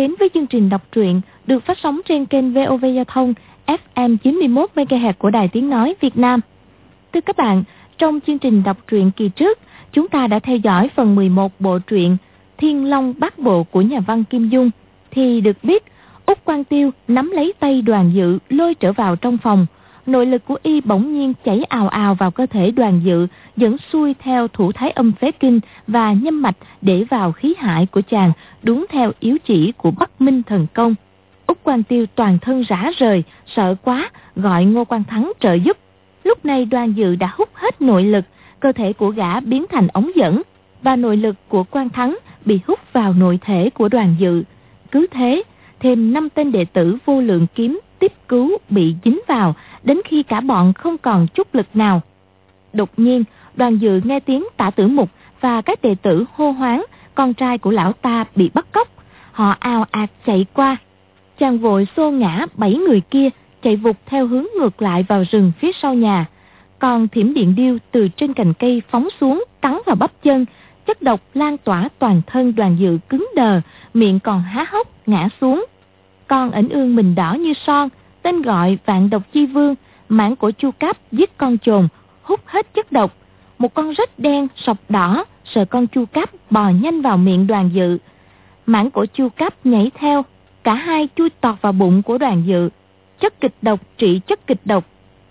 đến với chương trình đọc truyện được phát sóng trên kênh VOV Giao thông FM 91 MHz của Đài Tiếng nói Việt Nam. Thưa các bạn, trong chương trình đọc truyện kỳ trước, chúng ta đã theo dõi phần 11 bộ truyện Thiên Long Bát Bộ của nhà văn Kim Dung thì được biết Úc Quang Tiêu nắm lấy tay đoàn dự lôi trở vào trong phòng. Nội lực của y bỗng nhiên chảy ào ào vào cơ thể đoàn dự, dẫn xuôi theo thủ thái âm phế kinh và nhâm mạch để vào khí hải của chàng, đúng theo yếu chỉ của Bắc Minh Thần Công. Úc Quang Tiêu toàn thân rã rời, sợ quá, gọi Ngô Quang Thắng trợ giúp. Lúc này đoàn dự đã hút hết nội lực, cơ thể của gã biến thành ống dẫn, và nội lực của Quang Thắng bị hút vào nội thể của đoàn dự. Cứ thế, thêm năm tên đệ tử vô lượng kiếm tiếp cứu bị dính vào, đến khi cả bọn không còn chút lực nào. Đột nhiên, đoàn dự nghe tiếng tả tử mục và các đệ tử hô hoáng, con trai của lão ta bị bắt cóc. Họ ào ạt chạy qua. Chàng vội xô ngã bảy người kia, chạy vụt theo hướng ngược lại vào rừng phía sau nhà. Còn thiểm điện điêu từ trên cành cây phóng xuống, cắn vào bắp chân, chất độc lan tỏa toàn thân đoàn dự cứng đờ, miệng còn há hốc ngã xuống. Con ẩn ương mình đỏ như son, tên gọi vạn độc chi vương, mãn của chu cáp giết con chồn, hút hết chất độc. Một con rết đen sọc đỏ, sợ con chu cáp bò nhanh vào miệng đoàn dự. Mãn của chu cáp nhảy theo, cả hai chui tọt vào bụng của đoàn dự. Chất kịch độc trị chất kịch độc.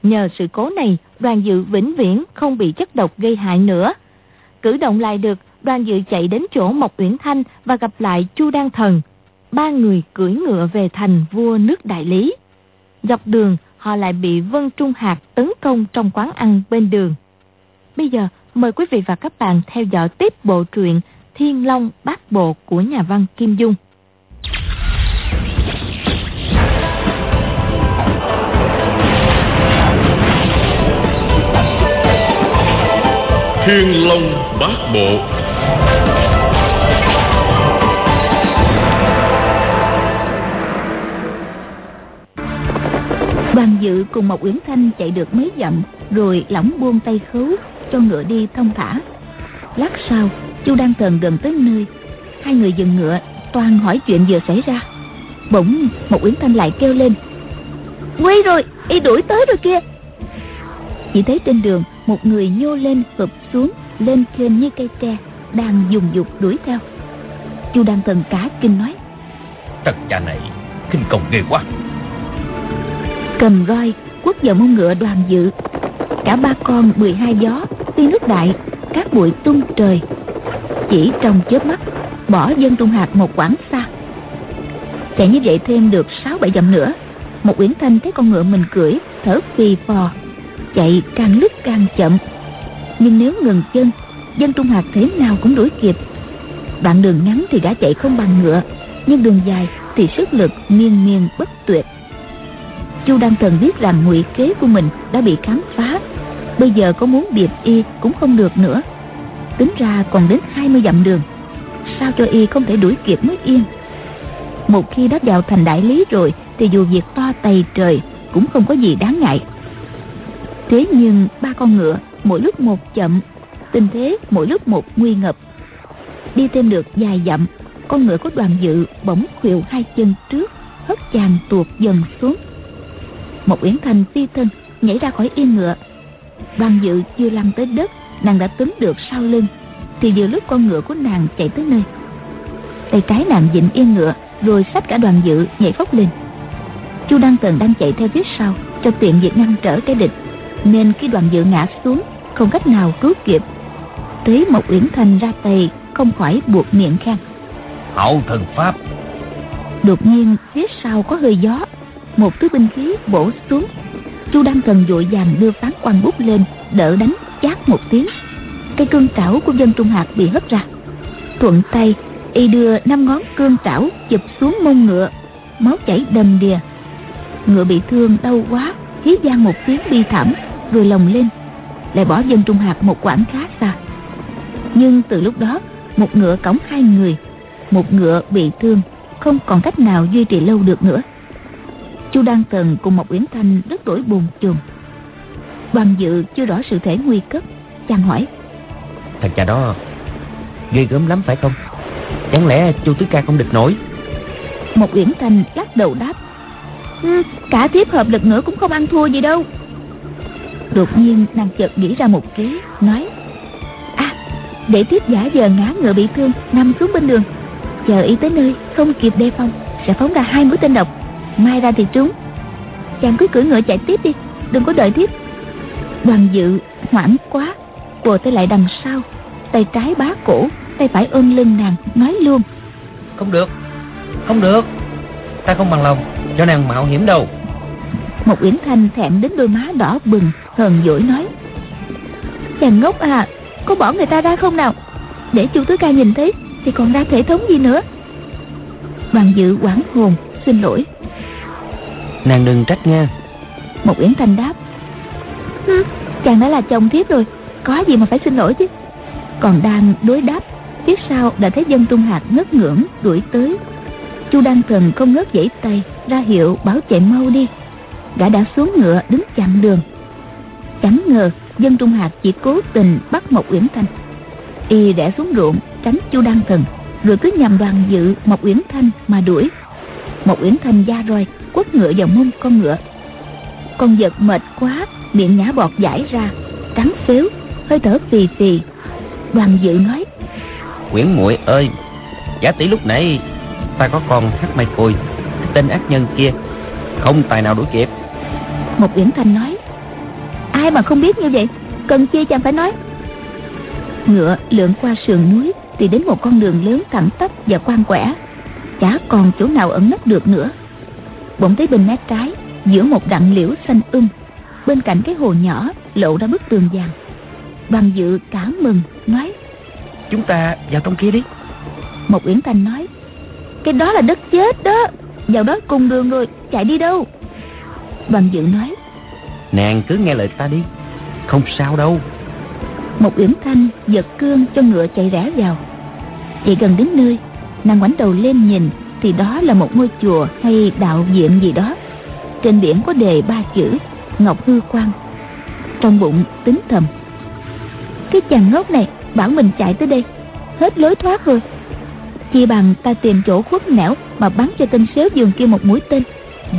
Nhờ sự cố này, đoàn dự vĩnh viễn không bị chất độc gây hại nữa. Cử động lại được, đoàn dự chạy đến chỗ Mộc Uyển Thanh và gặp lại Chu Đan Thần. Ba người cưỡi ngựa về thành vua nước Đại Lý. Dọc đường, họ lại bị Vân Trung Hạc tấn công trong quán ăn bên đường. Bây giờ, mời quý vị và các bạn theo dõi tiếp bộ truyện Thiên Long Bát Bộ của nhà văn Kim Dung. Thiên Long Bát Bộ Đoàn dự cùng một Uyển Thanh chạy được mấy dặm Rồi lỏng buông tay khấu Cho ngựa đi thông thả. Lát sau Chu Đăng Thần gần tới nơi. Hai người dừng ngựa Toàn hỏi chuyện vừa xảy ra. Bỗng một Uyển Thanh lại kêu lên. Quay rồi, y đuổi tới rồi kia Chỉ thấy trên đường Một người nhô lên hụp xuống Lên trên như cây tre Đang dùng dục đuổi theo. Chu Đăng Thần cá kinh nói. Thật cha này kinh công ghê quá cầm roi, quất vào mông ngựa đoàn dự. Cả ba con 12 gió, tuy nước đại, các bụi tung trời. Chỉ trong chớp mắt, bỏ dân trung hạt một quãng xa. Chạy như vậy thêm được sáu bảy dặm nữa, một uyển thanh thấy con ngựa mình cưỡi, thở phì phò, chạy càng lúc càng chậm. Nhưng nếu ngừng chân, dân trung hạt thế nào cũng đuổi kịp. Đoạn đường ngắn thì đã chạy không bằng ngựa, nhưng đường dài thì sức lực miên miên bất tuyệt chu đăng thần biết rằng ngụy kế của mình đã bị khám phá. Bây giờ có muốn điệp y cũng không được nữa. Tính ra còn đến 20 dặm đường. Sao cho y không thể đuổi kịp mới yên? Một khi đã vào thành đại lý rồi, thì dù việc to tày trời cũng không có gì đáng ngại. Thế nhưng ba con ngựa, mỗi lúc một chậm. Tình thế mỗi lúc một nguy ngập. Đi thêm được vài dặm, con ngựa của đoàn dự bỗng khuỵu hai chân trước, hất chàng tuột dần xuống một uyển thành phi thân nhảy ra khỏi yên ngựa. Đoàn dự chưa lăn tới đất nàng đã túm được sau lưng thì vừa lúc con ngựa của nàng chạy tới nơi. Tay trái nàng dịnh yên ngựa rồi xách cả đoàn dự nhảy phóc lên. Chu đăng tần đang chạy theo phía sau cho tiện việc ngăn trở cái địch nên khi đoàn dự ngã xuống không cách nào cứu kịp. Thấy một uyển thành ra tay không khỏi buộc miệng khen. Hậu thần pháp! Đột nhiên phía sau có hơi gió một thứ binh khí bổ xuống. Chu đăng cần vội vàng đưa phán quan bút lên, đỡ đánh chát một tiếng. Cây cương trảo của dân trung hạt bị hất ra. Thuận tay, y đưa năm ngón cương trảo chụp xuống mông ngựa. Máu chảy đầm đìa. Ngựa bị thương, đau quá, hí vang một tiếng bi thảm, rồi lồng lên. Lại bỏ dân trung hạt một quãng khá xa. Nhưng từ lúc đó, một ngựa cõng hai người. Một ngựa bị thương, không còn cách nào duy trì lâu được nữa chu đăng tần cùng một uyển thanh rất đổi buồn chồn. Đoàn dự chưa rõ sự thể nguy cấp chàng hỏi. Thằng cha đó ghê gớm lắm phải không? Chẳng lẽ chu tứ ca không địch nổi? Một uyển thành lắc đầu đáp. Ừ, cả thiếp hợp lực nữa cũng không ăn thua gì đâu. Đột nhiên nàng chợt nghĩ ra một kế nói. À để thiếp giả giờ ngã ngựa bị thương nằm xuống bên đường. Chờ ý tới nơi không kịp đề phòng sẽ phóng ra hai mũi tên độc mai ra thì trúng. Chàng cứ cưỡi ngựa chạy tiếp đi đừng có đợi thiếp đoàn dự hoảng quá quờ tay lại đằng sau tay trái bá cổ tay phải ôm lưng nàng nói luôn. Không được không được ta không bằng lòng cho nàng mạo hiểm đâu. Một uyển thanh thẹn đến đôi má đỏ bừng hờn dỗi nói. Chàng ngốc à có bỏ người ta ra không nào? Để chu tứ ca nhìn thấy thì còn ra thể thống gì nữa? Đoàn dự quảng hồn xin lỗi nàng đừng trách nha. Một uyển thanh đáp. Chàng đã là chồng thiếp rồi, có gì mà phải xin lỗi chứ? Còn đang đối đáp phía sau đã thấy dân trung hạt ngất ngưỡng, đuổi tới. Chu đăng thần không ngớt dãy tay, ra hiệu bảo chạy mau đi. Gã đã xuống ngựa, đứng chặn đường. Chẳng ngờ, dân trung hạt chỉ cố tình bắt một uyển thanh. Y rẽ xuống ruộng, tránh chu đăng thần, rồi cứ nhằm đoàn dự một uyển thanh mà đuổi. Một uyển thanh da roi quất ngựa vào mông con ngựa. Con vật mệt quá miệng nhả bọt giải ra trắng phếu hơi thở phì phì. Đoàn dự nói Nguyễn muội ơi Giả tỷ lúc nãy Ta có con hát mai khôi Tên ác nhân kia Không tài nào đuổi kịp. Một uyển thanh nói ai mà không biết như vậy? Cần chi chẳng phải nói. Ngựa lượn qua sườn núi thì đến một con đường lớn thẳng tắp và quan quẻ. Chả còn chỗ nào ẩn nấp được nữa bỗng thấy bên mé trái giữa một đặng liễu xanh um. Bên cạnh cái hồ nhỏ lộ ra bức tường vàng. Đoàn dự cả mừng nói Chúng ta vào trong kia đi. Một uyển thanh nói cái đó là đất chết đó vào đó cùng đường rồi chạy đi đâu? Đoàn dự nói Nàng cứ nghe lời ta đi Không sao đâu. Một uyển thanh giật cương cho ngựa chạy rẽ vào. Chạy gần đến nơi nàng ngoảnh đầu lên nhìn thì đó là một ngôi chùa hay đạo viện gì đó. Trên biển có đề ba chữ ngọc hư quan trong bụng tính thầm, cái chàng ngốc này, bảo mình chạy tới đây, hết lối thoát rồi. Chi bằng ta tìm chỗ khuất nẻo mà bắn cho tên xéo giường kia một mũi tên.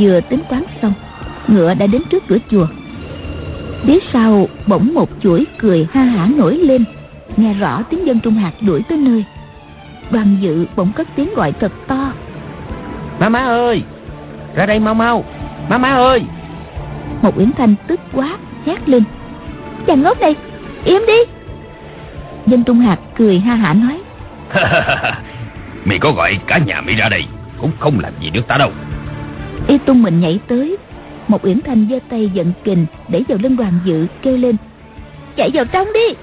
Vừa tính toán xong, ngựa đã đến trước cửa chùa. Phía sau bỗng một chuỗi cười ha hả nổi lên, nghe rõ tiếng dân trung hạt đuổi tới nơi. Đoàn dự bỗng cất tiếng gọi thật to. Má má ơi! Ra đây mau mau! Má má ơi! Một uyển thanh tức quá hét lên. Chàng ngốc này im đi! Dân trung hạt cười ha hả nói. Mày có gọi cả nhà mày ra đây Cũng không làm gì được ta đâu. Y tung mình nhảy tới. Một uyển thanh giơ tay giận kình để vào lưng đoàn dự kêu lên. Chạy vào trong đi!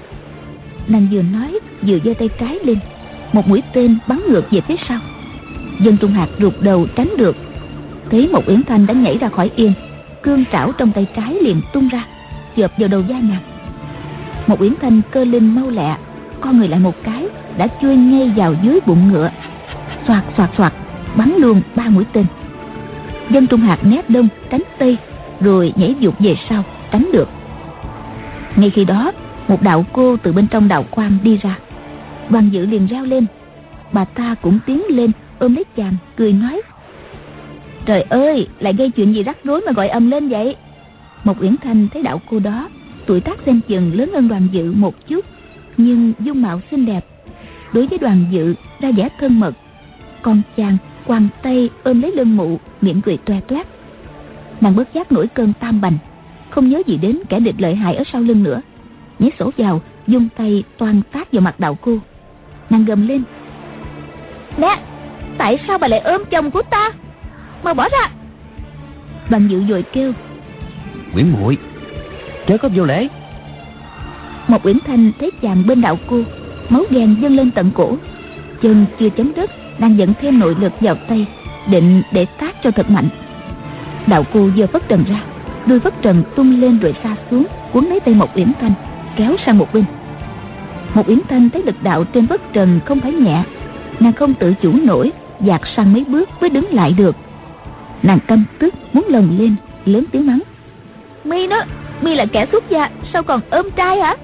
Nàng vừa nói vừa giơ tay trái lên. Một mũi tên bắn ngược về phía sau dân trung hạt rụt đầu tránh được. Thấy một uyển thanh đã nhảy ra khỏi yên, cương trảo trong tay trái liền tung ra chộp vào đầu da nhạc một uyển thanh cơ linh mau lẹ con người lại một cái, đã chui ngay vào dưới bụng ngựa. Xoạt xoạt xoạt, bắn luôn ba mũi tên. Dân trung hạt né đông tránh tây, rồi nhảy dục về sau, tránh được. Ngay khi đó, một đạo cô từ bên trong đạo quan đi ra. Đoàn dự liền reo lên. Bà ta cũng tiến lên ôm lấy chàng cười nói, trời ơi, lại gây chuyện gì rắc rối mà gọi ầm lên vậy? Một uyển thanh thấy đạo cô đó, tuổi tác xem chừng lớn hơn đoàn dự một chút, nhưng dung mạo xinh đẹp. Đối với đoàn dự ra vẻ thân mật. Còn chàng quàng tay ôm lấy lưng mụ, miệng cười toe toét. Nàng bất giác nổi cơn tam bành, không nhớ gì đến kẻ địch lợi hại ở sau lưng nữa. Nhảy sổ vào, dung tay toan phát vào mặt đạo cô. Nàng gầm lên nè tại sao bà lại ôm chồng của ta? Mau bỏ ra. Đoàn dự dội kêu. Nguyễn muội Chớ có vô lễ. Một uyển thanh thấy chàng bên đạo cô máu ghen dâng lên tận cổ. Chân chưa chấm đất đang dẫn thêm nội lực vào tay định để tác cho thật mạnh. Đạo cô giơ phất trần ra đuôi phất trần tung lên rồi xa xuống cuốn lấy tay một uyển thanh kéo sang một bên. Một uyển thanh thấy lực đạo trên phất trần không phải nhẹ nàng không tự chủ nổi dạt sang mấy bước mới đứng lại được. Nàng căm tức muốn lồng lên lớn tiếng mắng. Mi đó mi là kẻ xuất gia sao còn ôm trai hả?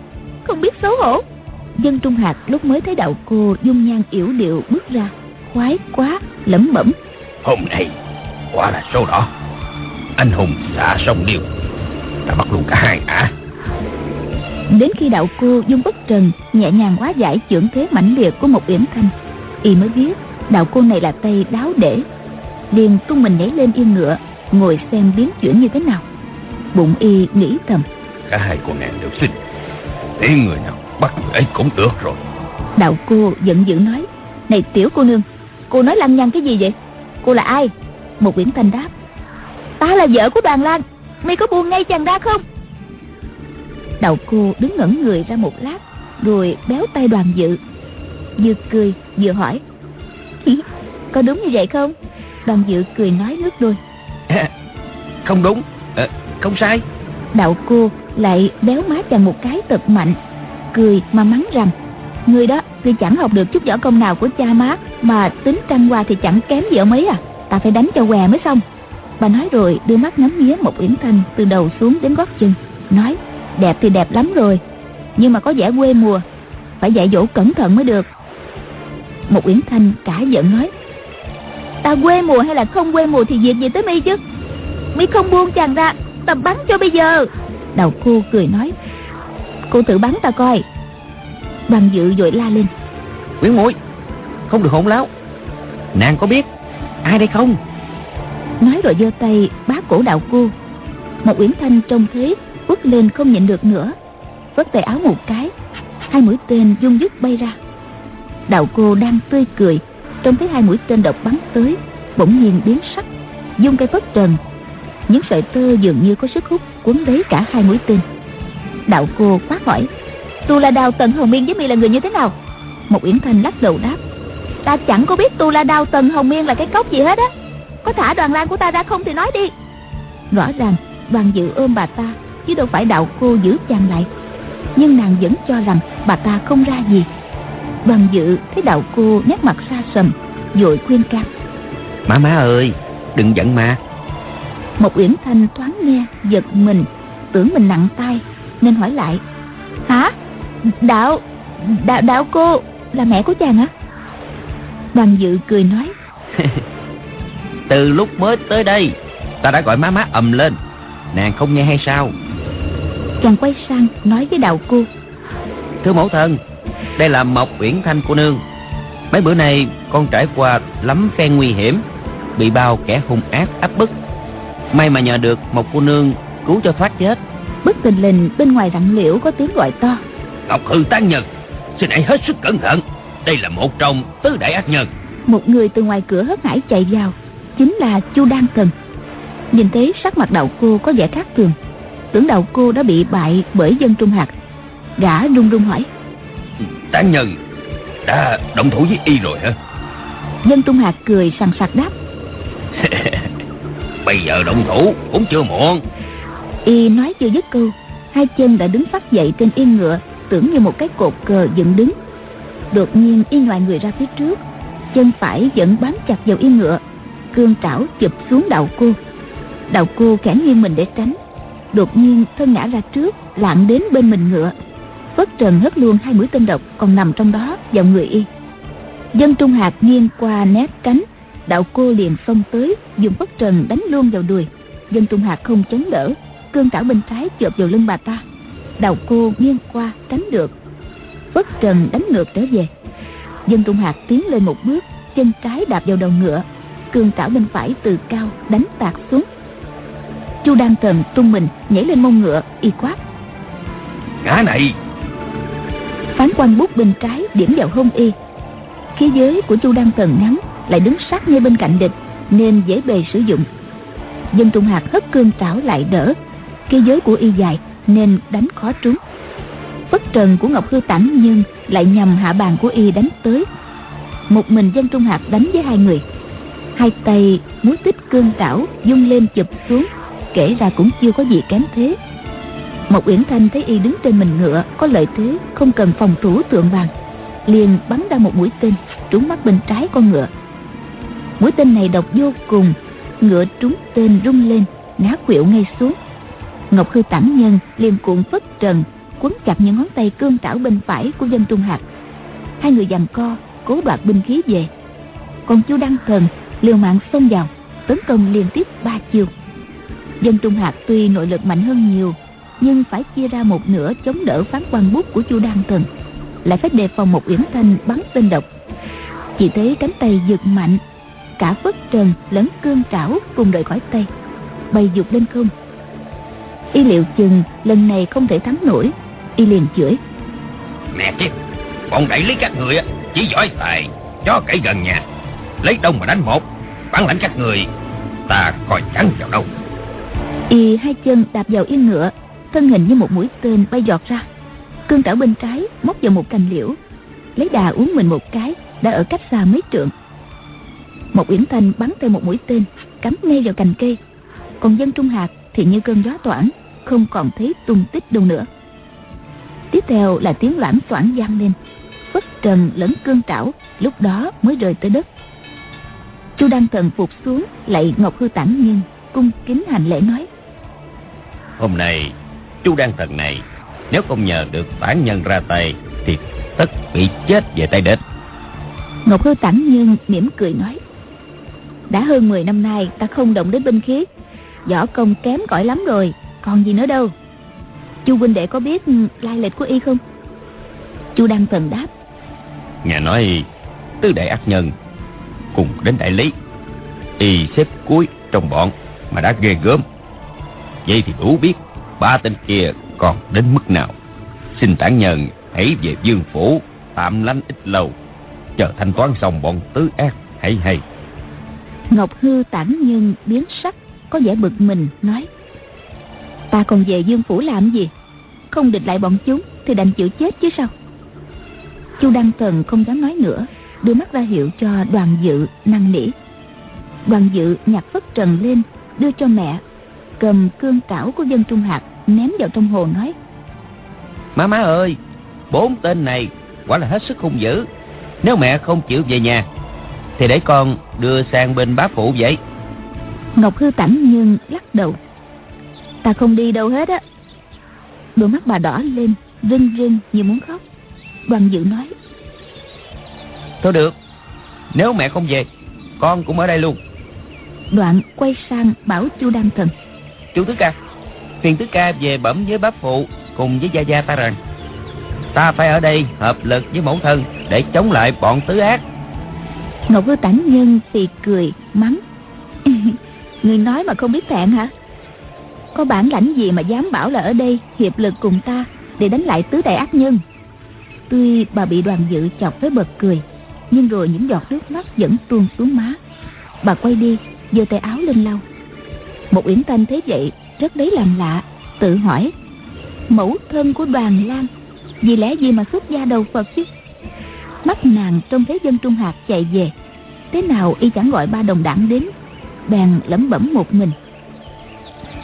Không biết xấu hổ. Dân trung hạt lúc mới thấy đạo cô dung nhan yểu điệu bước ra khoái quá lẩm bẩm. Hôm nay quả là số đỏ Anh hùng xả sông điêu Ta bắt luôn cả hai ả Đến khi đạo cô dung bất trần Nhẹ nhàng hóa giải trưởng thế mãnh liệt của một uyển thanh Y mới biết đạo cô này là tay đáo để. Liền tung mình nhảy lên yên ngựa ngồi xem biến chuyển như thế nào. Bụng y nghĩ thầm. Cả hai con nàng đều xinh. Tiếng người nào bắt người ấy cũng được rồi. Đạo cô giận dữ nói này tiểu cô nương cô nói lăng nhăng cái gì vậy? Cô là ai? Một quyển thanh đáp ta là vợ của đoàn lan mi có buông ngay chàng ra không? Đạo cô đứng ngẩn người ra một lát rồi béo tay đoàn dự vừa cười vừa hỏi. Có đúng như vậy không? Đoàn dự cười nói nước đôi. À, không đúng. À, không sai. Đạo cô lại béo má chàng một cái thật mạnh cười mà mắng rằng người đó tuy chẳng học được chút võ công nào của cha má mà tính trăng qua thì chẳng kém gì ở mấy à. Ta phải đánh cho què mới xong. Bà nói rồi đưa mắt ngắm nghía một uyển thanh từ đầu xuống đến gót chân nói đẹp thì đẹp lắm rồi nhưng mà có vẻ quê mùa phải dạy dỗ cẩn thận mới được một uyển thanh cả giận nói ta quê mùa hay là không quê mùa thì việc gì tới mi chứ? Mi không buông chàng ra ta bắn cho bây giờ. Đầu cô cười nói cô tự bắn ta coi. Bằng dự vội la lên quyến muội không được hỗn láo. Nàng có biết ai đây không? Nói rồi giơ tay bá cổ đạo cô. Một uyển thanh trông thế quất lên không nhịn được nữa vất tay áo một cái hai mũi tên dung dứt bay ra đạo cô đang tươi cười. Trông thấy hai mũi tên độc bắn tới, bỗng nhiên biến sắc dung cây phất trần. Những sợi tơ dường như có sức hút cuốn lấy cả hai mũi tên. Đạo cô quát hỏi tu la đào tần hồng miên với mi là người như thế nào? Một uyển thanh lắc đầu đáp. Ta chẳng có biết tu la đào tần hồng miên là cái cốc gì hết á. Có thả đoàn lan của ta ra không thì nói đi. Rõ ràng, đoàn dự ôm bà ta, chứ đâu phải đạo cô giữ chàng lại. Nhưng nàng vẫn cho rằng bà ta không ra gì đoàn dự thấy đạo cô nét mặt xa sầm vội khuyên can. Má má ơi đừng giận mà. Một uyển thanh thoáng nghe giật mình tưởng mình nặng tay nên hỏi lại. Hả? Đạo đạo đạo cô là mẹ của chàng á đoàn dự cười nói. Từ lúc mới tới đây ta đã gọi má má ầm lên. Nàng không nghe hay sao? Chàng quay sang nói với đạo cô. Thưa mẫu thân đây là mộc uyển thanh cô nương. Mấy bữa nay con trải qua lắm phen nguy hiểm bị bao kẻ hung ác áp bức. May mà nhờ được một cô nương cứu cho thoát chết. Bất tình lình bên ngoài rặng liễu có tiếng gọi to. Ngọc hư tán nhân xin hãy hết sức cẩn thận. Đây là một trong tứ đại ác nhân. Một người từ ngoài cửa hớt hải chạy vào chính là chu đan cần. Nhìn thấy sắc mặt đạo cô có vẻ khác thường tưởng đầu cô đã bị bại bởi dân trung hạt. Gã run run hỏi tán nhân đã động thủ với y rồi hả? Dân trung hạt cười sằng sặc đáp. Bây giờ động thủ cũng chưa muộn. Y nói chưa dứt câu hai chân đã đứng phát dậy trên yên ngựa tưởng như một cái cột cờ dựng đứng. Đột nhiên y ngoài người ra phía trước chân phải vẫn bám chặt vào yên ngựa cương trảo chụp xuống đầu cô. Đầu cô khẽ nghiêng mình để tránh. Đột nhiên thân ngã ra trước lạng đến bên mình ngựa phất trần hất luôn hai mũi tên độc còn nằm trong đó vào người y. Dân trung hạt nghiêng qua nét cánh, đạo cô liền xông tới, dùng phất trần đánh luôn vào đùi. Dân trung hạt không chống đỡ, cương trảo bên trái chộp vào lưng bà ta. Đạo cô nghiêng qua tránh được. Phất trần đánh ngược trở về. Dân trung hạt tiến lên một bước, chân trái đạp vào đầu ngựa, cương trảo bên phải từ cao đánh tạt xuống. Chu đan thần tung mình nhảy lên mông ngựa, y quát. Ngã này phán quan bút bên trái điểm vào hông y. Khí giới của chu đăng cần ngắn, lại đứng sát ngay bên cạnh địch, nên dễ bề sử dụng. Dân trung hạt hất cương trảo lại đỡ. Khí giới của y dài, nên đánh khó trúng. Bất trần của ngọc hư tản nhưng lại nhằm hạ bàn của y đánh tới. Một mình dân trung hạt đánh với hai người. Hai tay múa tích cương trảo dung lên chụp xuống, kể ra cũng chưa có gì kém thế một uyển thanh thấy y đứng trên mình ngựa, có lợi thế, không cần phòng thủ tượng vàng. Liền bắn ra một mũi tên, trúng mắt bên trái con ngựa. Mũi tên này độc vô cùng, ngựa trúng tên rung lên, ngã quỵu ngay xuống. Ngọc hư tản nhân liền cuộn phất trần, quấn chặt những ngón tay cương trảo bên phải của dân trung hạt hai người giằng co, cố đoạt binh khí về. Còn chu đăng thần liều mạng xông vào, tấn công liên tiếp ba chiều dân trung hạt tuy nội lực mạnh hơn nhiều nhưng phải chia ra một nửa chống đỡ phán quan bút của chu đan thần. Lại phải đề phòng một uyển thanh bắn tên độc. Chỉ thấy cánh tay giật mạnh cả phất trần lẫn cương trảo cùng rời khỏi tay bay dục lên không. Y liệu chừng lần này không thể thắng nổi y liền chửi. Mẹ kiếp bọn đẩy lý các người chỉ giỏi tài cho cậy gần nhà. Lấy đông mà đánh một bản lãnh các người ta coi chẳng vào đâu. Y hai chân đạp vào yên ngựa thân hình như một mũi tên bay giọt ra. Cương tảo bên trái móc vào một cành liễu, lấy đà uống mình một cái, đã ở cách xa mấy trượng. Một uyển thanh bắn theo một mũi tên, cắm ngay vào cành cây. Còn dân trung hạt thì như cơn gió toảng không còn thấy tung tích đâu nữa. Tiếp theo là tiếng loãng xoảng vang lên. Phất trần lẫn cương trảo lúc đó mới rời tới đất. Chu đăng thần phục xuống, lạy ngọc hư tản nhiên, cung kính hành lễ nói. Hôm nay chu đăng thần này. Nếu không nhờ được bản nhân ra tay thì tất bị chết về tay địch. Ngọc hư tản nhân mỉm cười nói đã hơn 10 năm nay ta không động đến binh khí võ công kém cỏi lắm rồi còn gì nữa đâu. Chu huynh đệ có biết lai lịch của y không? Chu đăng thần đáp nghe nói tứ đại ác nhân cùng đến đại lý y xếp cuối trong bọn mà đã ghê gớm. Vậy thì đủ biết ba tên kia còn đến mức nào? Xin tản nhân hãy về dương phủ, tạm lánh ít lâu, chờ thanh toán xong bọn tứ ác hãy hay. Ngọc hư tản nhân biến sắc, có vẻ bực mình, nói, ta còn về dương phủ làm gì? Không địch lại bọn chúng thì đành chịu chết chứ sao? Chu đăng thần không dám nói nữa, đưa mắt ra hiệu cho đoàn dự năn nỉ. Đoàn dự nhặt phất trần lên, đưa cho mẹ cầm cương cảo của dân trung hạt ném vào trong hồ nói. Má má ơi bốn tên này quả là hết sức hung dữ. Nếu mẹ không chịu về nhà thì để con đưa sang bên bá phụ vậy. Ngọc hư tảnh nhưng lắc đầu. Ta không đi đâu hết á. Đôi mắt bà đỏ lên rưng rưng như muốn khóc. Đoàn dự nói. Thôi được nếu mẹ không về con cũng ở đây luôn. Đoạn quay sang bảo chu đăng thần. Chú tứ ca phiền tứ ca về bẩm với bá phụ cùng với gia gia ta rằng ta phải ở đây hợp lực với mẫu thân để chống lại bọn tứ ác. Ngọc hư tản nhân thì cười, mắng. Người nói mà không biết thẹn hả? Có bản lãnh gì mà dám bảo là ở đây hiệp lực cùng ta để đánh lại tứ đại ác nhân? Tuy bà bị đoàn dự chọc với bật cười, nhưng rồi những giọt nước mắt vẫn tuôn xuống má. Bà quay đi, giơ tay áo lên lau. Một uyển thanh thấy vậy rất lấy làm lạ, tự hỏi, mẫu thân của đoàn lan vì lẽ gì mà xuất gia đầu phật chứ? Mắt nàng trông thấy dân trung hạt chạy về. Thế nào y chẳng gọi ba đồng đảng đến, bèn lẩm bẩm một mình.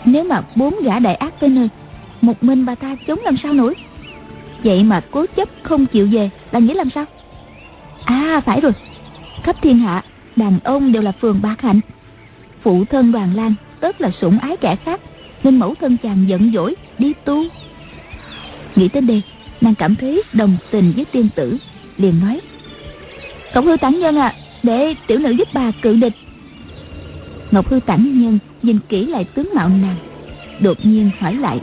Nếu mà bốn gã đại ác tới nơi, một mình bà ta chống làm sao nổi? Vậy mà cố chấp không chịu về là nghĩa làm sao? À phải rồi. Khắp thiên hạ, đàn ông đều là phường bạc hạnh. Phụ thân đoàn lan tức là sủng ái kẻ khác nên mẫu thân chàng giận dỗi, đi tu. Nghĩ tới đây, nàng cảm thấy đồng tình với tiên tử, liền nói, ngọc hư tản nhân à để tiểu nữ giúp bà cự địch. Ngọc hư tản nhân nhìn kỹ lại tướng mạo nàng, đột nhiên hỏi lại,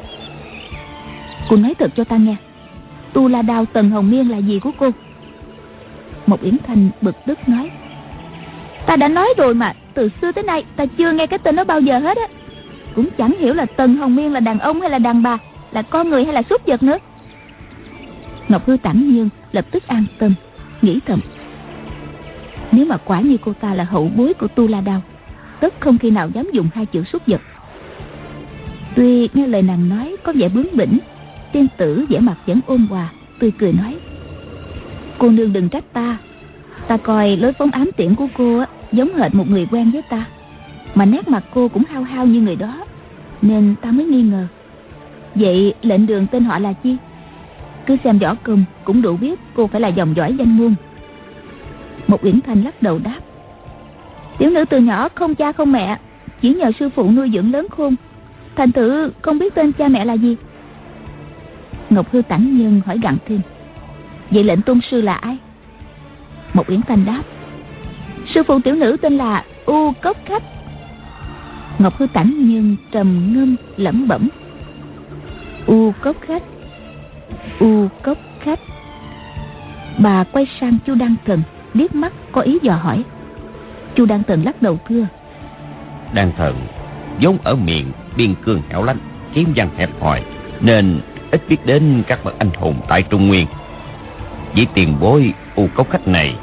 cô nói thật cho ta nghe, tu la đao tần hồng miên là gì của cô? Một yến thanh bực tức nói, ta đã nói rồi mà, từ xưa tới nay ta chưa nghe cái tên đó bao giờ hết á cũng chẳng hiểu là tần hồng miên là đàn ông hay là đàn bà là con người hay là súc vật nữa. Ngọc hư tản nhiên lập tức an tâm nghĩ thầm. Nếu mà quả như cô ta là hậu bối của tu la đao tất không khi nào dám dùng hai chữ súc vật. Tuy nghe lời nàng nói có vẻ bướng bỉnh tiên tử vẻ mặt vẫn ôn hòa tươi cười nói cô nương đừng trách ta. Ta coi lối phóng ám tiễn của cô á, giống hệt một người quen với ta mà nét mặt cô cũng hao hao như người đó nên ta mới nghi ngờ. Vậy lệnh đường tên họ là chi? Cứ xem võ công, cũng đủ biết cô phải là dòng dõi danh môn. Một uyển thanh lắc đầu đáp. Tiểu nữ từ nhỏ không cha không mẹ, chỉ nhờ sư phụ nuôi dưỡng lớn khôn. Thành thử không biết tên cha mẹ là gì? Ngọc hư tản nhân hỏi gặn thêm. Vậy lệnh tôn sư là ai? Một uyển thanh đáp. Sư phụ tiểu nữ tên là u cốc khách ngọc hư tản nhân trầm ngâm lẩm bẩm. U cốc khách u cốc khách. Bà quay sang chu đăng thần liếc mắt có ý dò hỏi. Chu đăng thần lắc đầu thưa. Đan thần vốn ở miền biên cương hẻo lánh kiếm văn hẹp hòi nên ít biết đến các bậc anh hùng tại trung nguyên. Với tiền bối u cốc khách này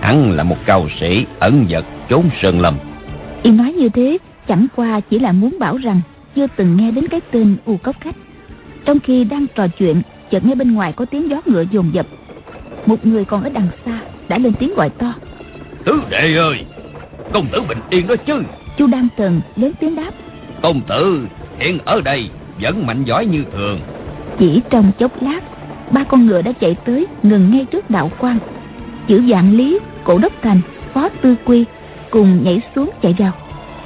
hắn là một cao sĩ ẩn vật trốn sơn lâm. Y nói như thế chẳng qua chỉ là muốn bảo rằng chưa từng nghe đến cái tên u cốc khách. Trong khi đang trò chuyện chợt nghe bên ngoài có tiếng gió ngựa dồn dập. Một người còn ở đằng xa đã lên tiếng gọi to. Tứ đệ ơi công tử bình yên đó chứ? Chu đan tần lớn tiếng đáp. Công tử hiện ở đây vẫn mạnh giỏi như thường. Chỉ trong chốc lát ba con ngựa đã chạy tới ngừng ngay trước đạo quan. Chữ dạng lý cổ đốc thành phó tư quy cùng nhảy xuống chạy vào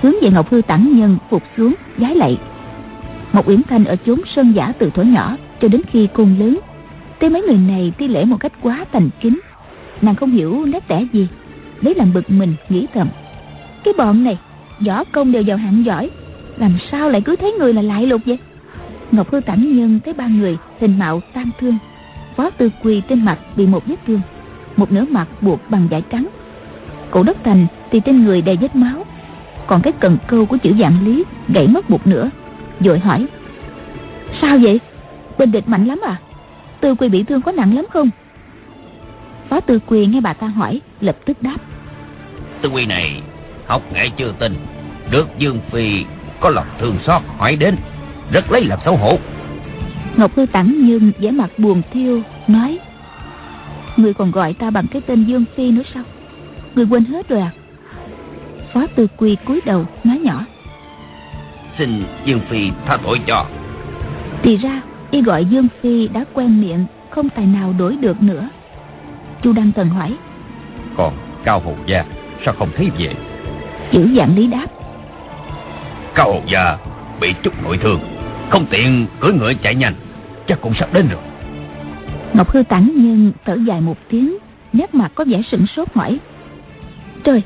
hướng về ngọc hư tản nhân phục xuống, giái lạy. Một uyển thanh ở chốn sơn giả từ thuở nhỏ cho đến khi cung lớn. Thấy mấy người này thi lễ một cách quá thành kính. Nàng không hiểu nét tẻ gì, lấy làm bực mình, nghĩ thầm. Cái bọn này, võ công đều vào hạng giỏi, làm sao lại cứ thấy người là lại lục vậy? Ngọc hư tản nhân thấy ba người hình mạo tam thương. Phó tư quỳ trên mặt bị một vết thương, một nửa mặt buộc bằng vải trắng. Cổ đất thành thì trên người đầy vết máu còn cái cần câu của chữ dạng lý gãy mất một nửa vội hỏi sao vậy? Bên địch mạnh lắm à? Tư quỳ bị thương có nặng lắm không? Phó tư quỳ nghe bà ta hỏi lập tức đáp tư quỳ này học nghệ chưa tin được dương phi có lòng thương xót hỏi đến rất lấy làm xấu hổ. Ngọc hư tản nhưng vẻ mặt buồn thiêu nói người còn gọi ta bằng cái tên dương phi nữa sao? Người quên hết rồi à phó tư quy cúi đầu nói nhỏ. Xin dương phi tha tội cho. Thì ra y gọi dương phi đã quen miệng không tài nào đổi được nữa. Chu đăng tần hỏi. Còn cao hầu gia sao không thấy về? Chữ dạng lý đáp. Cao hầu gia bị chút nội thương không tiện cưỡi ngựa chạy nhanh chắc cũng sắp đến rồi. Ngọc hư tản nhân thở dài một tiếng nét mặt có vẻ sửng sốt hỏi. Trời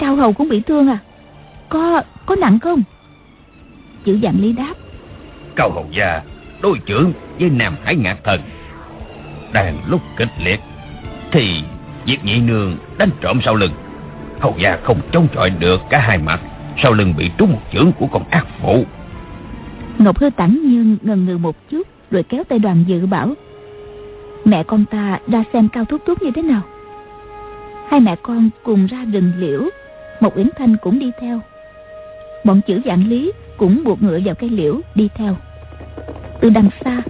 cao hầu cũng bị thương à? Có có nặng không? Chữ dạng lý đáp. Cao hầu gia đối trưởng với nam hải ngạc thần đang lúc kịch liệt thì diệt nhị nương đánh trộm sau lưng. Hầu gia không chống chọi được cả hai mặt sau lưng bị trúng một chưởng của con ác phụ ngọc hư tản nhân ngần ngừ một chút rồi kéo tay đoàn dự bảo mẹ con ta ra xem cao thúc thúc như thế nào? Hai mẹ con cùng ra rừng liễu một uyển thanh cũng đi theo. Bọn chữ dạng lý cũng buộc ngựa vào cây liễu đi theo. Từ đằng xa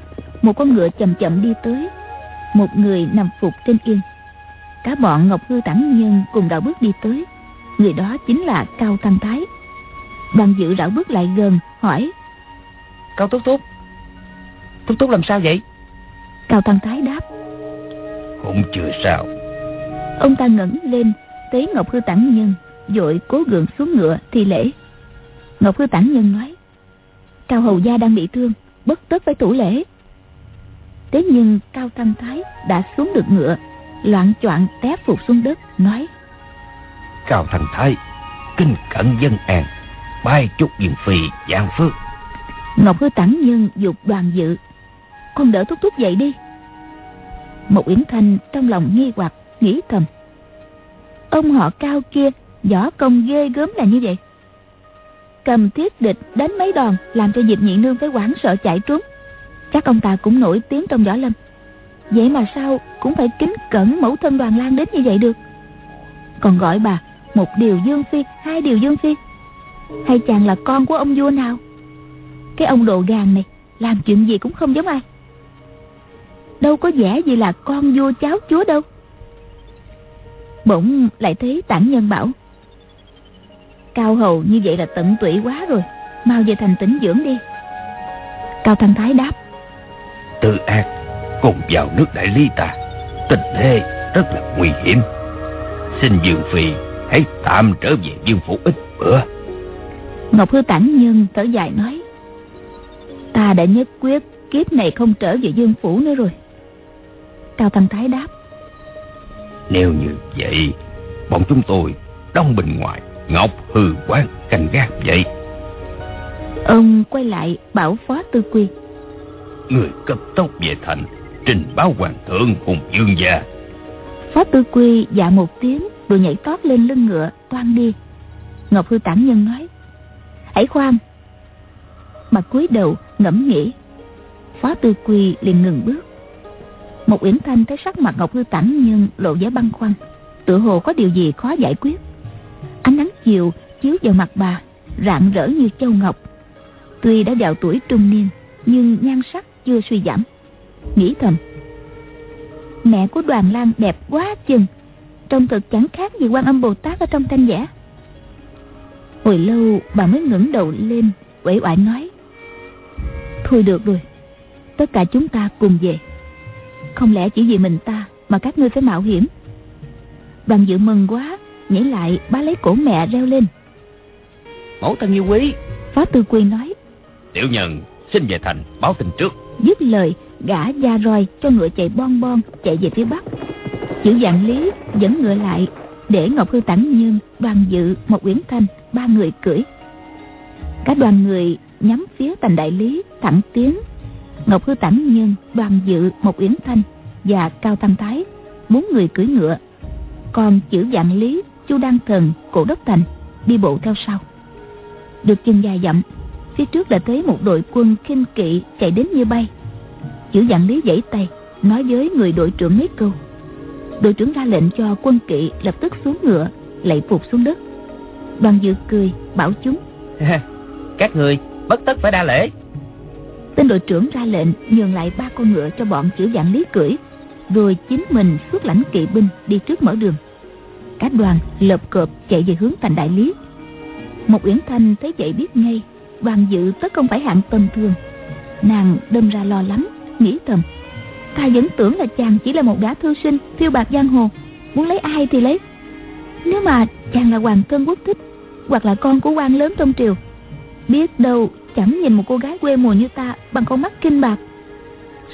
một con ngựa chậm chậm đi tới. Một người nằm phục trên yên. Cả bọn ngọc hư tản nhân cùng đạo bước đi tới. Người đó chính là cao tăng thái. Đoàn dự rảo bước lại gần hỏi. Cao thúc thúc thúc thúc làm sao vậy? Cao tăng thái đáp. Cũng chưa sao. Ông ta ngẩng lên thấy ngọc hư tản nhân vội cố gượng xuống ngựa thi lễ. Ngọc hư tản nhân nói cao hầu gia đang bị thương bất tất phải thủ lễ. Thế nhưng cao tăng thái đã xuống được ngựa loạn choạng té phục xuống đất nói cao thành thái kinh cẩn dân an bay chúc dương phi giang phước. Ngọc hư tản nhân dục đoàn dự con đỡ thúc thúc dậy đi. Một uyển thanh trong lòng nghi hoặc nghĩ thầm ông họ cao kia võ công ghê gớm là như vậy. Cầm thiết địch đánh mấy đòn làm cho diệp nhị nương phải hoảng sợ chạy trốn. Chắc ông ta cũng nổi tiếng trong võ lâm. Vậy mà sao cũng phải kính cẩn mẫu thân đoàn lan đến như vậy được? Còn gọi bà một điều dương phi, hai điều dương phi. Hay chàng là con của ông vua nào? Cái ông đồ gàn này làm chuyện gì cũng không giống ai. Đâu có vẻ gì là con vua cháu chúa đâu. Bỗng lại thấy tản nhân bảo cao hầu như vậy là tận tụy quá rồi. Mau về thành tĩnh dưỡng đi. Cao thanh thái đáp. Tự ác cùng vào nước đại ly ta. Tình thế rất là nguy hiểm. Xin dương phi hãy tạm trở về dương phủ ít bữa. Ngọc hư tản nhân thở dài nói ta đã nhất quyết kiếp này không trở về dương phủ nữa rồi. Cao thanh thái đáp nếu như vậy bọn chúng tôi đông bình ngoài Ngọc hư quan canh gác vậy. Ông quay lại bảo phó tư quy. Người cấp tốc về thành Trình báo hoàng thượng cùng dương gia. Phó tư quy dạ một tiếng Rồi nhảy tót lên lưng ngựa toan đi. Ngọc hư tản nhân nói Hãy khoan. Mà cúi đầu ngẫm nghĩ Phó tư quy liền ngừng bước. Một uyển thanh thấy sắc mặt Ngọc hư tản nhân lộ vẻ băng khoăn Tự hồ có điều gì khó giải quyết Ánh nắng chiều chiếu vào mặt bà, Rạng rỡ như châu ngọc. Tuy đã vào tuổi trung niên, Nhưng nhan sắc chưa suy giảm. Nghĩ thầm, Mẹ của đoàn lan đẹp quá chừng. Trông thực chẳng khác gì quan âm Bồ Tát ở trong tranh vẽ. Hồi lâu bà mới ngẩng đầu lên Quẩy oải nói, Thôi được rồi, Tất cả chúng ta cùng về. Không lẽ chỉ vì mình ta Mà các ngươi phải mạo hiểm? Đoàn dự mừng quá. Nhảy lại bá lấy cổ mẹ reo lên. Mẫu thân yêu quý Phó Tư Quy nói Tiểu nhân xin về thành báo tin trước. Dứt lời gã da roi cho ngựa chạy bon bon chạy về phía bắc. Chữ dạng lý dẫn ngựa lại để ngọc hư tản nhân đoàn dự một uyển thanh ba người cưỡi. Cả đoàn người nhắm phía thành đại lý thẳng tiến. Ngọc hư tản nhân đoàn dự một uyển thanh và cao tăng thái bốn người cưỡi ngựa. Còn chữ dạng lý chu đăng thần cổ đốc thành đi bộ theo sau. Được chừng dài dặm phía trước đã thấy một đội quân khinh kỵ chạy đến như bay. Chữ dạng lý giãy tay nói với người đội trưởng mấy câu. Đội trưởng ra lệnh cho quân kỵ lập tức xuống ngựa lạy phục xuống đất. Đoàn dự cười bảo chúng. Các người bất tất phải đa lễ. Tên đội trưởng ra lệnh nhường lại ba con ngựa cho bọn chữ dạng lý cưỡi rồi chính mình xuất lãnh kỵ binh đi trước mở đường cả đoàn lợp cộp chạy về hướng thành đại lý. Một uyển thanh thấy vậy biết ngay đoàn dự tất không phải hạng tầm thường. Nàng đâm ra lo lắng, nghĩ thầm, ta vẫn tưởng là chàng chỉ là một gã thư sinh, phiêu bạc giang hồ, muốn lấy ai thì lấy. Nếu mà chàng là hoàng thân quốc thích, hoặc là con của quan lớn trong triều, biết đâu chẳng nhìn một cô gái quê mùa như ta bằng con mắt kinh bạc.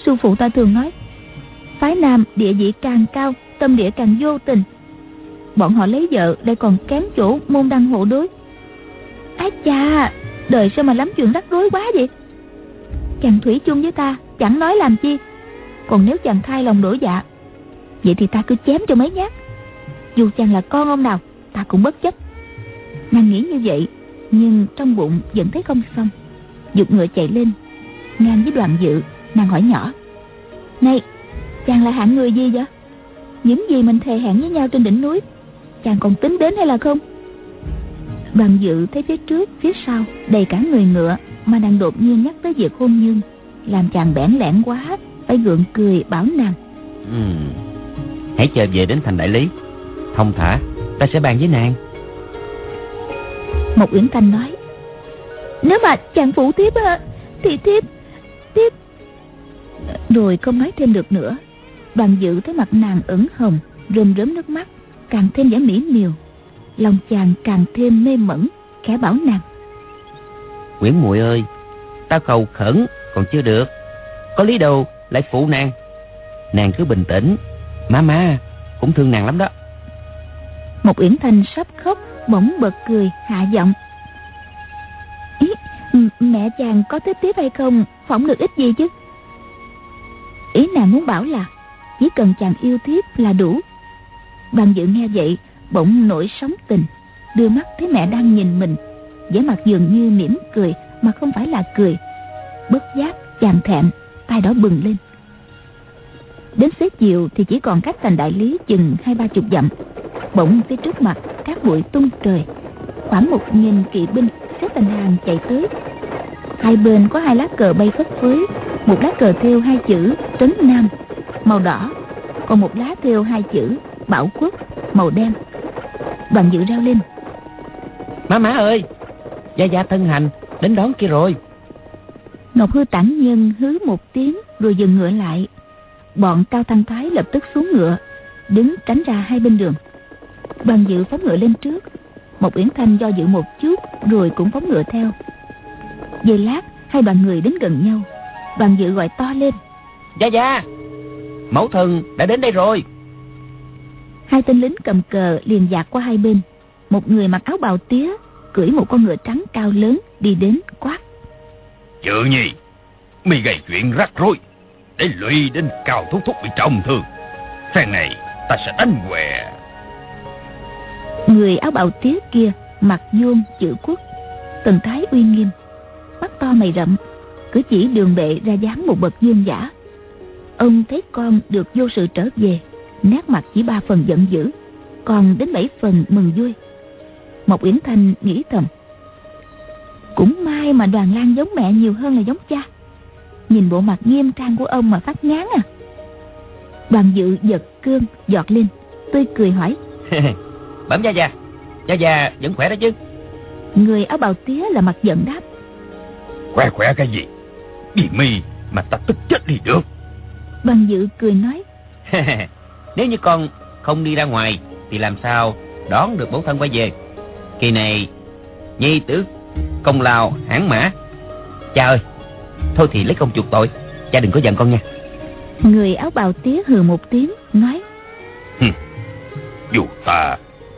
Sư phụ ta thường nói, phái nam địa vị càng cao, tâm địa càng vô tình bọn họ lấy vợ đây còn kém chỗ môn đăng hộ đối. Ái cha, đời sao mà lắm chuyện rắc rối quá vậy? Chàng thủy chung với ta, chẳng nói làm chi. Còn nếu chàng khai lòng đổi dạ vậy thì ta cứ chém cho mấy nhát. Dù chàng là con ông nào, ta cũng bất chấp. Nàng nghĩ như vậy, nhưng trong bụng vẫn thấy không xong. Dục ngựa chạy lên, ngang với đoàn dự, nàng hỏi nhỏ. Này, chàng là hạng người gì vậy? Những gì mình thề hẹn với nhau trên đỉnh núi chàng còn tính đến hay là không? Đoàn dự thấy phía trước phía sau đầy cả người ngựa mà nàng đột nhiên nhắc tới việc hôn nhân làm chàng bẽn lẽn quá phải gượng cười bảo nàng. Ừ. hãy chờ về đến thành đại lý. Thông thả ta sẽ bàn với nàng. Một uyển thanh nói nếu mà chàng phụ thiếp thì thiếp thiếp rồi không nói thêm được nữa. Đoàn dự thấy mặt nàng ửng hồng rơm rớm nước mắt càng thêm vẻ mỹ miều lòng chàng càng thêm mê mẩn khẽ bảo nàng. Nguyễn muội ơi Tao cầu khẩn còn chưa được Có lý đâu lại phụ nàng. Nàng cứ bình tĩnh Má má cũng thương nàng lắm đó. Một Uyển Thanh sắp khóc Bỗng bật cười hạ giọng. Ý, Mẹ chàng có tiếp tiếp hay không Phỏng được ít gì chứ? Ý nàng muốn bảo là Chỉ cần chàng yêu thiếp là đủ Đoàn dự nghe vậy, Bỗng nổi sóng tình, Đưa mắt thấy mẹ đang nhìn mình. Vẻ mặt dường như mỉm cười, mà không phải là cười. Bất giác, chàng thẹn tay đỏ bừng lên. Đến xế chiều thì chỉ còn cách thành đại lý chừng hai ba chục dặm. Bỗng phía trước mặt, các bụi tung trời. Khoảng một nghìn kỵ binh xếp thành hàng chạy tới. Hai bên có hai lá cờ bay phất phới, một lá cờ thêu hai chữ trấn nam, màu đỏ. Còn một lá thêu hai chữ bảo quốc màu đen. Đoàn dự reo lên. Má má ơi Gia Gia thân hành đến đón kia rồi. Ngọc Hư tản nhân hứ một tiếng Rồi dừng ngựa lại. Bọn Cao Thăng Thái lập tức xuống ngựa Đứng tránh ra hai bên đường. Đoàn dự phóng ngựa lên trước. Một Uyển Thanh do dự một chút Rồi cũng phóng ngựa theo. Giây lát hai đoàn người đến gần nhau. Đoàn dự gọi to lên. Gia Gia Mẫu thần đã đến đây rồi Hai tên lính cầm cờ liền dạt qua hai bên. Một người mặc áo bào tía cưỡi một con ngựa trắng cao lớn đi đến quát. Chữ nhi mi gây chuyện rắc rối để lụy đến cao thúc thúc bị trọng thương. Phen này ta sẽ đánh què. Người áo bào tía kia mặt vuông chữ quốc thần thái uy nghiêm. Mắt to mày rậm cứ chỉ đường bệ ra dáng một bậc dương giả. Ông thấy con được vô sự trở về nét mặt chỉ ba phần giận dữ còn đến bảy phần mừng vui. Một uyển thanh nghĩ thầm cũng may mà đoàn lan giống mẹ nhiều hơn là giống cha. Nhìn bộ mặt nghiêm trang của ông mà phát ngán à. Đoàn dự giật cương giọt lên tươi cười hỏi bẩm gia gia gia gia vẫn khỏe đó chứ? Người áo bào tía là mặt giận đáp khỏe khỏe cái gì? Vì mi mà ta tức chết đi được. Đoàn dự cười nói nếu như con không đi ra ngoài thì làm sao đón được bổn thân quay về? Kỳ này nhi tử công lao hãn mã. Cha ơi thôi thì lấy công chuộc tội. Cha đừng có giận con nha. Người áo bào tía hừ một tiếng nói dù ta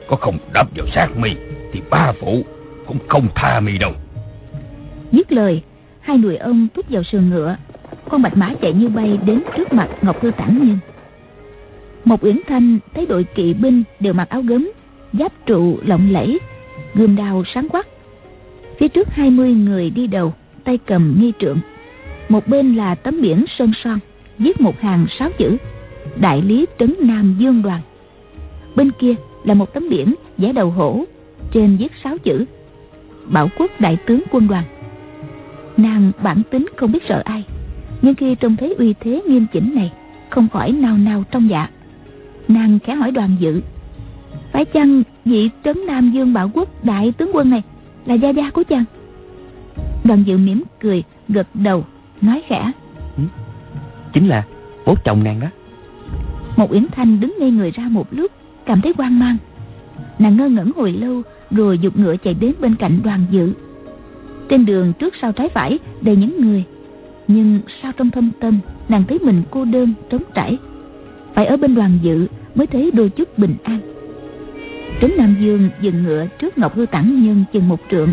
có không đập vào sát mi thì ba phụ cũng không tha mi đâu. Dứt lời hai người ông thúc vào sườn ngựa. Con bạch mã chạy như bay đến trước mặt ngọc thư tản nhân một uyển thanh thấy đội kỵ binh đều mặc áo gấm, giáp trụ lộng lẫy, gươm đao sáng quắc. Phía trước hai mươi người đi đầu, tay cầm nghi trượng. Một bên là tấm biển sơn son, viết một hàng sáu chữ, đại lý trấn nam dương đoàn. Bên kia là một tấm biển vẽ đầu hổ, trên viết sáu chữ, bảo quốc đại tướng quân đoàn. Nàng bản tính không biết sợ ai, nhưng khi trông thấy uy thế nghiêm chỉnh này, không khỏi nao nao trong dạ nàng khẽ hỏi đoàn dự. Phải chăng vị trấn nam dương bảo quốc đại tướng quân này là gia gia của chàng? Đoàn dự mỉm cười gật đầu nói khẽ. Ừ, chính là bố chồng nàng đó. Một uyển thanh đứng ngay người ra một lúc cảm thấy hoang mang. Nàng ngơ ngẩn hồi lâu rồi dục ngựa chạy đến bên cạnh đoàn dự. Trên đường trước sau trái phải đầy những người nhưng sao trong thâm tâm nàng thấy mình cô đơn trống trải phải ở bên đoàn dự mới thấy đôi chút bình an. Trấn nam dương dừng ngựa trước ngọc hư tản nhân chừng một trượng.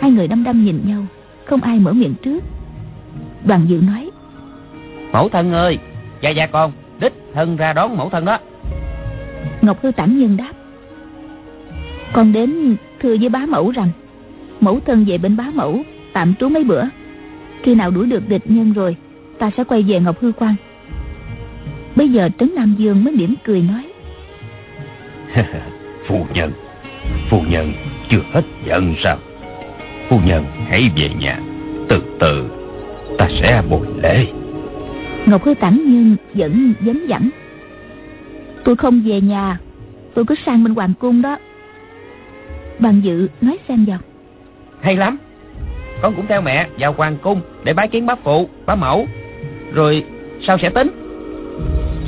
Hai người đăm đăm nhìn nhau không ai mở miệng trước. Đoàn dự nói mẫu thân ơi gia gia con đích thân ra đón mẫu thân đó. Ngọc hư tản nhân đáp con đến thưa với bá mẫu rằng mẫu thân về bên bá mẫu tạm trú mấy bữa. Khi nào đuổi được địch nhân rồi ta sẽ quay về ngọc hư quan bây giờ trấn nam dương mới mỉm cười nói. Phu nhân phu nhân chưa hết giận sao? Phu nhân hãy về nhà. Từ từ ta sẽ bồi lễ. Ngọc hư tản nhân vẫn dấn dẳng tôi không về nhà tôi cứ sang bên hoàng cung đó. Bằng dự nói xem vào. Hay lắm. Con cũng theo mẹ vào hoàng cung để bái kiến bá phụ bá mẫu. Rồi sao sẽ tính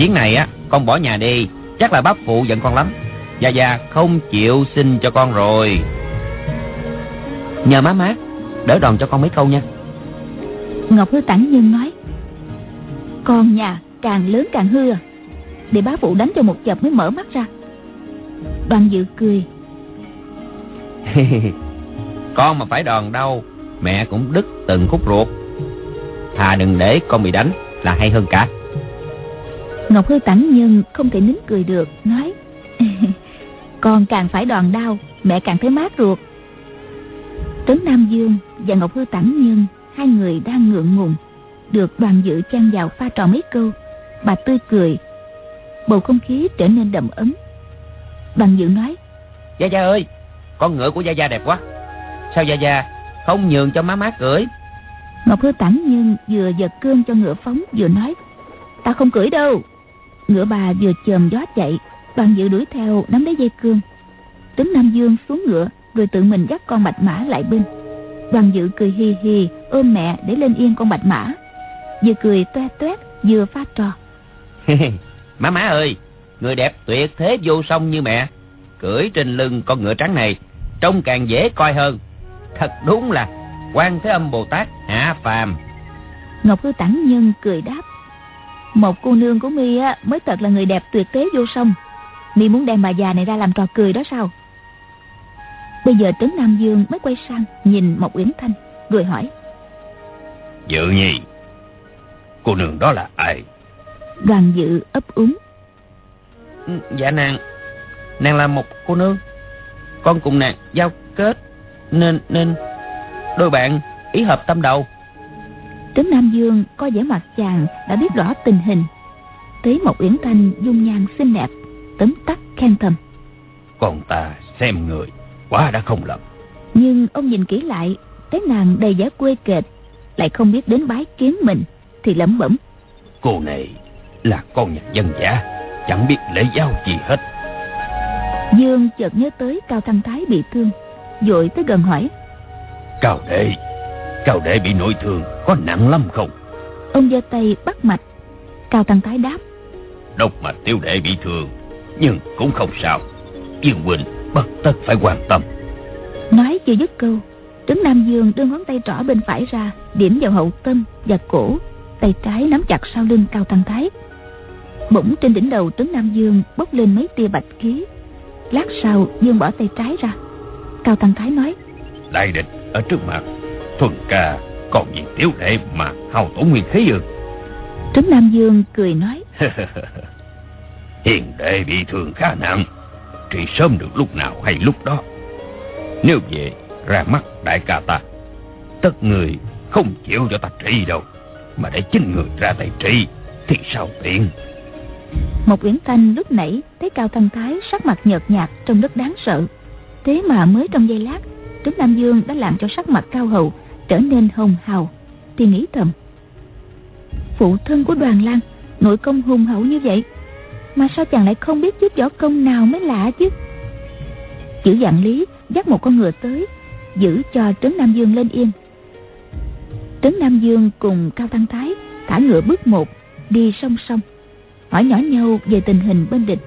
chuyến này á con bỏ nhà đi. Chắc là bá phụ giận con lắm. Gia Gia không chịu xin cho con rồi. Nhờ má má Đỡ đòn cho con mấy câu nha. Ngọc Hư Tản Nhân nói Con nhà càng lớn càng hư à. Để bá phụ đánh cho một chập mới mở mắt ra. Đoàn dự cười. Con mà phải đòn đâu Mẹ cũng đứt từng khúc ruột. Thà đừng để con bị đánh Là hay hơn cả Ngọc Hư Tản Nhân không thể nín cười được Nói Con càng phải đòn đau Mẹ càng thấy mát ruột. Trấn Nam Dương và Ngọc Hư Tản Nhân Hai người đang ngượng ngùng Được đoàn dự chen vào pha trò mấy câu Bà tươi cười Bầu không khí trở nên đậm ấm. Đoàn dự nói Gia Gia ơi Con ngựa của Gia Gia đẹp quá Sao Gia Gia không nhường cho má má cưỡi? Ngọc Hư Tản Nhân vừa giật cương cho ngựa phóng vừa nói Ta không cưỡi đâu Ngựa bà vừa chồm gió chạy Đoàn dự đuổi theo nắm lấy dây cương. Trấn Nam Dương xuống ngựa Rồi tự mình dắt con bạch mã lại bên. Đoàn dự cười hì hì Ôm mẹ để lên yên con bạch mã. Vừa cười toe toét vừa phát trò. Má má ơi Người đẹp tuyệt thế vô song như mẹ. Cưỡi trên lưng con ngựa trắng này Trông càng dễ coi hơn. Thật đúng là quan Thế Âm Bồ Tát hạ phàm. Ngọc Hư Tản Nhân cười đáp Một cô nương của mi á mới thật là người đẹp tuyệt thế vô song. Mi muốn đem bà già này ra làm trò cười đó sao? Bây giờ trấn nam dương mới quay sang nhìn mộc uyển thanh rồi hỏi. Dự nhi cô nương đó là ai? Đoàn dự ấp úng. Ừ, dạ nàng nàng là một cô nương. Con cùng nàng giao kết nên nên đôi bạn ý hợp tâm đầu trấn nam dương có vẻ mặt chàng đã biết rõ tình hình. Thấy một uyển thanh dung nhan xinh đẹp tấm tắc khen thầm. Còn ta xem người quá đã không lầm. Nhưng ông nhìn kỹ lại thấy nàng đầy vẻ quê kệt lại không biết đến bái kiến mình thì lẩm bẩm. Cô này là con nhà dân giả chẳng biết lễ giáo gì hết. Dương chợt nhớ tới cao thăng thái bị thương vội tới gần hỏi. Cao đệ cao đệ bị nội thương có nặng lắm không? Ông giơ tay bắt mạch. Cao thăng thái đáp. Độc mạch tiêu đệ bị thương nhưng cũng không sao. Dương huynh bất tất phải quan tâm. Nói chưa dứt câu trấn nam dương đưa ngón tay trỏ bên phải ra điểm vào hậu tâm và cổ tay trái nắm chặt sau lưng cao thăng thái. Bỗng trên đỉnh đầu trấn nam dương bốc lên mấy tia bạch khí. Lát sau dương bỏ tay trái ra. Cao thăng thái nói đại địch ở trước mặt thuần ca còn vì tiểu đệ mà hao tổn nguyên khí ư? Trấn nam dương cười nói. Hiền đệ bị thương khá nặng trị sớm được lúc nào hay lúc đó. Nếu về ra mắt đại ca ta. Tất người không chịu cho ta trị đâu mà để chính người ra tay trị thì sao tiện? Một uyển thanh lúc nãy thấy cao thanh thái sắc mặt nhợt nhạt trông rất đáng sợ. Thế mà mới trong giây lát trấn nam dương đã làm cho sắc mặt cao hậu trở nên hồng hào, thì nghĩ thầm. Phụ thân của đoàn lan, nội công hùng hậu như vậy, mà sao chàng lại không biết chút võ công nào mới lạ chứ? Chữ dạng lý dắt một con ngựa tới, giữ cho trấn nam dương lên yên. Trấn nam dương cùng cao Tăng thái thả ngựa bước một, đi song song, hỏi nhỏ nhau về tình hình bên địch.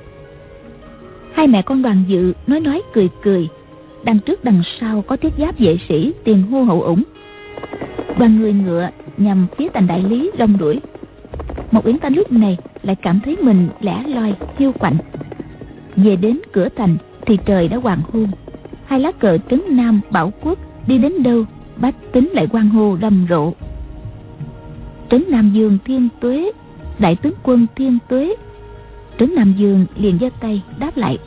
Hai mẹ con đoàn dự nói nói cười cười, đằng trước đằng sau có thiết giáp vệ sĩ tiền hô hậu ủng đoàn người ngựa nhằm phía thành đại lý đông đuổi. Một yến thanh lúc này lại cảm thấy mình lẻ loi hiu quạnh. Về đến cửa thành thì trời đã hoàng hôn. Hai lá cờ trấn nam bảo quốc đi đến đâu, bách tính lại quan hô rầm rộ. Trấn nam dương thiên tuế, đại tướng quân thiên tuế. Trấn nam dương liền giơ tay đáp lại.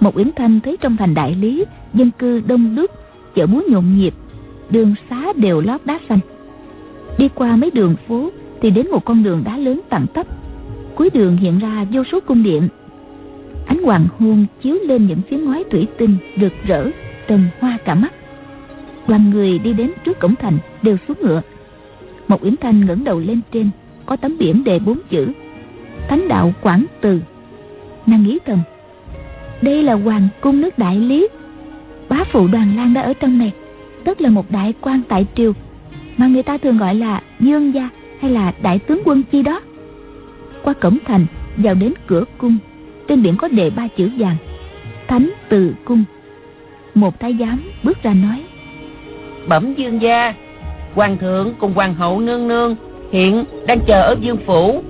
Một yến thanh thấy trong thành đại lý, dân cư đông đúc, chợ búa nhộn nhịp đường xá đều lót đá xanh. Đi qua mấy đường phố thì đến một con đường đá lớn tặng tấp. Cuối đường hiện ra vô số cung điện. Ánh hoàng hôn chiếu lên những phiến ngói thủy tinh rực rỡ tần hoa cả mắt. Đoàn người đi đến trước cổng thành đều xuống ngựa. Một yến thanh ngẩng đầu lên trên, có tấm biển đề bốn chữ. Thánh đạo quảng từ. Nàng nghĩ thầm, đây là hoàng cung nước đại lý. Bá phụ đoàn lan đã ở trong này tức là một đại quan tại triều mà người ta thường gọi là dương gia hay là đại tướng quân chi đó. Qua cổng thành vào đến cửa cung trên biển có đề ba chữ vàng thánh từ cung. Một thái giám bước ra nói bẩm dương gia hoàng thượng cùng hoàng hậu nương nương hiện đang chờ ở dương phủ.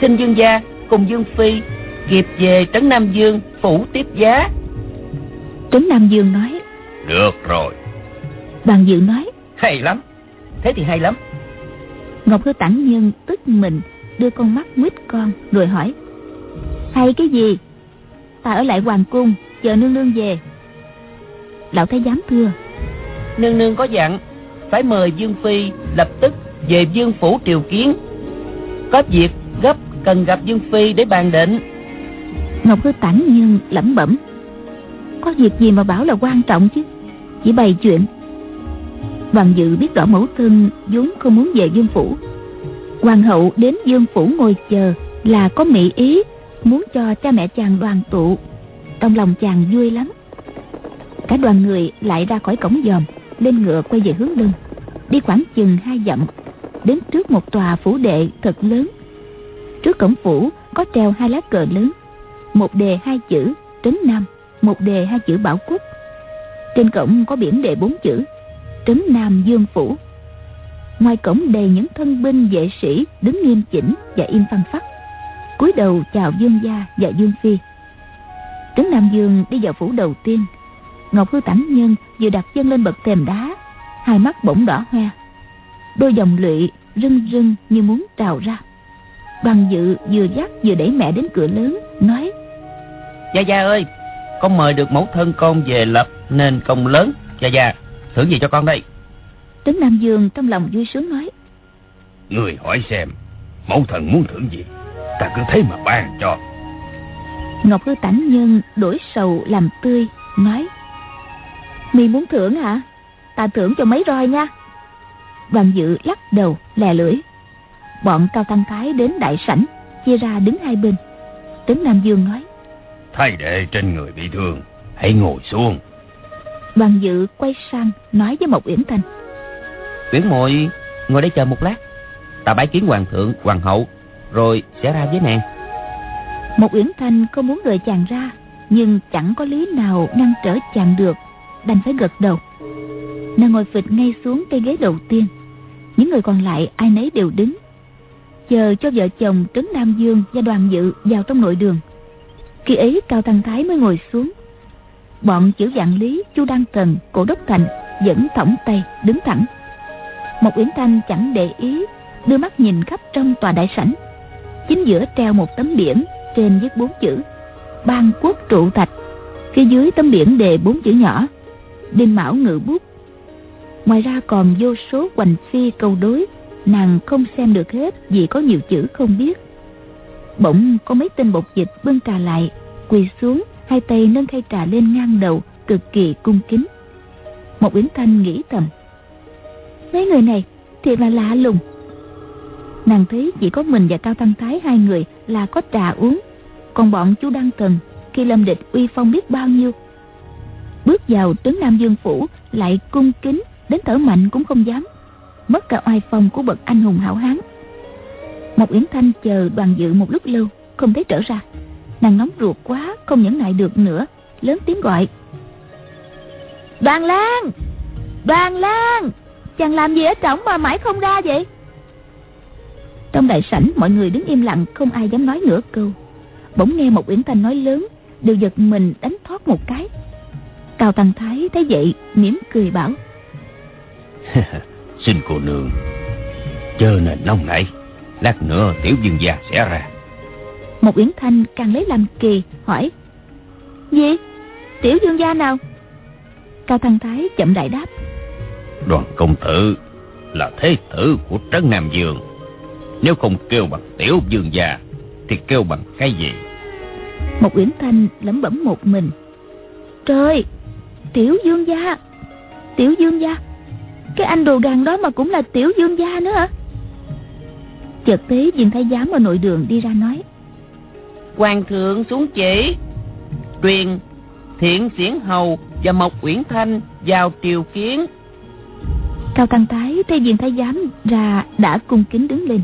Xin dương gia cùng dương phi kịp về trấn nam dương phủ tiếp giá. Trấn nam dương nói được rồi đoàn dự nói hay lắm. Thế thì hay lắm. Ngọc hư tản nhân tức mình đưa con mắt quýt con rồi hỏi hay cái gì? Ta ở lại hoàng cung chờ nương nương về. Lão thái giám thưa nương nương có dặn phải mời dương phi lập tức về dương phủ triều kiến. Có việc gấp cần gặp dương phi để bàn định. Ngọc hư tản nhân lẩm bẩm có việc gì mà bảo là quan trọng chứ? Chỉ bày chuyện Hoàng dự biết rõ mẫu thân, vốn không muốn về dương phủ. Hoàng hậu đến dương phủ ngồi chờ Là có mỹ ý, Muốn cho cha mẹ chàng đoàn tụ. Trong lòng chàng vui lắm. Cả đoàn người lại ra khỏi cổng dòm, Lên ngựa quay về hướng đông. Đi khoảng chừng hai dặm, Đến trước một tòa phủ đệ thật lớn. Trước cổng phủ có treo hai lá cờ lớn, Một đề hai chữ Trấn Nam, Một đề hai chữ Bảo Quốc. Trên cổng có biển đề bốn chữ trấn Nam Dương Phủ. Ngoài cổng đầy những thân binh, vệ sĩ đứng nghiêm chỉnh và im phăng phắc. cúi đầu chào Dương Gia và Dương Phi. Trấn Nam Dương đi vào phủ đầu tiên. ngọc hư tản nhân vừa đặt chân lên bậc thềm đá, hai mắt bỗng đỏ hoe đôi dòng lụy rưng rưng như muốn trào ra đoàn dự vừa dắt vừa đẩy mẹ đến cửa lớn, nói, gia gia ơi, con mời được mẫu thân con về lập nên công lớn, gia gia thưởng gì cho con đây? Tấn Nam Dương trong lòng vui sướng nói. Người hỏi xem Mẫu thần muốn thưởng gì? Ta cứ thế mà ban cho. Ngọc Hư Tản Nhân đổi sầu làm tươi Nói. Mi muốn thưởng hả? Ta thưởng cho mấy roi nha. Đoàn dự lắc đầu lè lưỡi. Bọn cao tăng thái đến đại sảnh Chia ra đứng hai bên. Tấn Nam Dương nói. Thay đệ trên người bị thương Hãy ngồi xuống Đoàn dự quay sang nói với Mộc Uyển Thanh Uyển muội ngồi đây chờ một lát. Ta bái kiến hoàng thượng, hoàng hậu Rồi sẽ ra với nàng. Một Uyển Thanh không muốn đợi chàng ra Nhưng chẳng có lý nào ngăn trở chàng được Đành phải gật đầu. Nàng ngồi phịch ngay xuống cây ghế đầu tiên. Những người còn lại ai nấy đều đứng. Chờ cho vợ chồng Trấn Nam Dương và đoàn dự vào trong nội đường. Khi ấy Cao Tăng Thái mới ngồi xuống Bọn chữ vạn lý, chu Đăng Tần, cổ đốc thành Vẫn thõng tay, đứng thẳng. Một uyển thanh chẳng để ý đưa mắt nhìn khắp trong tòa đại sảnh. Chính giữa treo một tấm biển trên viết bốn chữ ban quốc trụ thạch. Phía dưới tấm biển đề bốn chữ nhỏ đinh mão ngự bút. Ngoài ra còn vô số hoành phi câu đối nàng không xem được hết vì có nhiều chữ không biết. Bỗng có mấy tên bột dịch bưng trà lại quỳ xuống hai tay nâng khay trà lên ngang đầu, cực kỳ cung kính. Một uyển thanh nghĩ thầm, mấy người này thiệt là lạ lùng. Nàng thấy chỉ có mình và cao tăng thái hai người là có trà uống, còn bọn chú đăng cần khi lâm địch, uy phong biết bao nhiêu. Bước vào trấn nam dương phủ, lại cung kính, đến thở mạnh cũng không dám, mất cả oai phong của bậc anh hùng hảo hán. Một uyển thanh chờ đoàn dự một lúc lâu, không thấy trở ra nàng nóng ruột quá, không nhẫn nại được nữa. Lớn tiếng gọi. Đoàn lan! Đoàn lan! Chàng làm gì ở trỏng mà mãi không ra vậy? Trong đại sảnh, mọi người đứng im lặng, Không ai dám nói nửa câu. Bỗng nghe một Uyển Thanh nói lớn, Đều giật mình đánh thoát một cái. Cao Tăng Thái thấy vậy, mỉm cười bảo. Xin cô nương, Chờ nè nông nảy Lát nữa tiểu dương gia sẽ ra. Một Uyển Thanh càng lấy làm kỳ hỏi Gì? Tiểu dương gia nào? Cao Thăng Thái chậm đại đáp Đoàn công tử là thế tử của Trấn Nam Dương. Nếu không kêu bằng tiểu dương gia thì kêu bằng cái gì? Một Uyển Thanh lẩm bẩm một mình. Trời, tiểu dương gia, tiểu dương gia, cái anh đồ gàng đó mà cũng là tiểu dương gia nữa hả? Chợt thấy viên thái giám ở nội đường đi ra nói. Hoàng thượng xuống chỉ, truyền thiện xiển hầu và mộc uyển thanh vào triều kiến. Cao Tăng Thái thấy viên thái giám ra đã cung kính đứng lên.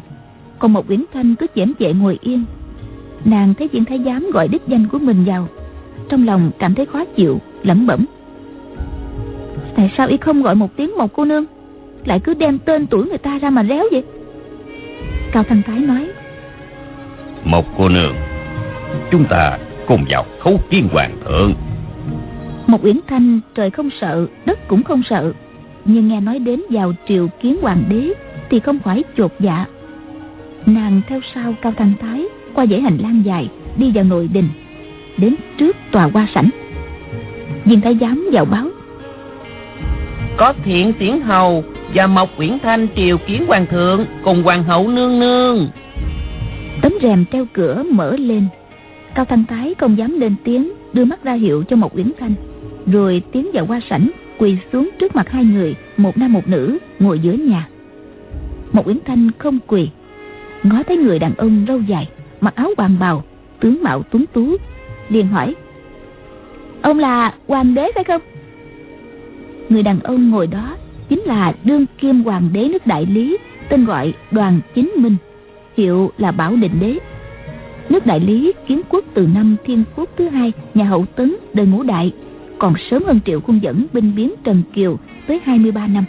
Còn một Uyển Thanh cứ chém chệ ngồi yên. Nàng thấy viên thái giám gọi đích danh của mình vào Trong lòng cảm thấy khó chịu lẩm bẩm. Tại sao y không gọi một tiếng một cô nương? Lại cứ đem tên tuổi người ta ra mà réo vậy? Cao Tăng Thái nói. Một cô nương Chúng ta cùng vào khấu kiến hoàng thượng. Một Uyển Thanh trời không sợ Đất cũng không sợ. Nhưng nghe nói đến vào triều kiến hoàng đế thì không khỏi chột dạ. Nàng theo sau cao thanh thái qua dãy hành lang dài đi vào nội đình đến trước tòa hoa sảnh. Viên thái giám vào báo. Có thiện tiến hầu và mộc uyển thanh triều kiến hoàng thượng cùng hoàng hậu nương nương. Tấm rèm treo cửa mở lên cao thanh thái không dám lên tiếng, đưa mắt ra hiệu cho một uyển thanh. Rồi tiến vào qua sảnh, quỳ xuống trước mặt hai người, một nam một nữ, ngồi giữa nhà. Một uyển thanh không quỳ, ngó thấy người đàn ông râu dài, mặc áo hoàng bào, tướng mạo tuấn tú, liền hỏi, ông là hoàng đế phải không? Người đàn ông ngồi đó chính là đương kim hoàng đế nước đại lý, tên gọi đoàn chính minh, hiệu là bảo định đế nước đại lý kiến quốc từ năm thiên quốc thứ hai nhà hậu tấn đời ngũ đại còn sớm hơn Triệu Khuôn dẫn binh biến Trần Kiều tới 23 năm.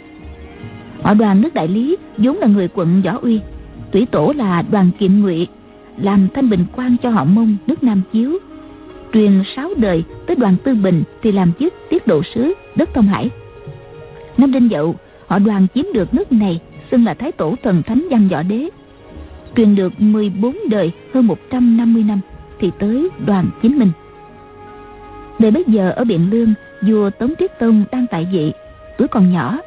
Họ đoàn nước Đại Lý vốn là người quận Võ Uy, thủy tổ là đoàn Kiệm Ngụy, làm thanh bình quan cho họ Mông nước Nam Chiếu. truyền sáu đời tới đoàn tư bình thì làm chức tiết độ sứ đất thông hải năm đinh dậu họ đoàn chiếm được nước này xưng là thái tổ thần thánh văn võ đế truyền được 14 đời hơn 150 năm thì tới đoàn chính minh đời bây giờ ở biện lương, vua tống triết tông đang tại vị, tuổi còn nhỏ.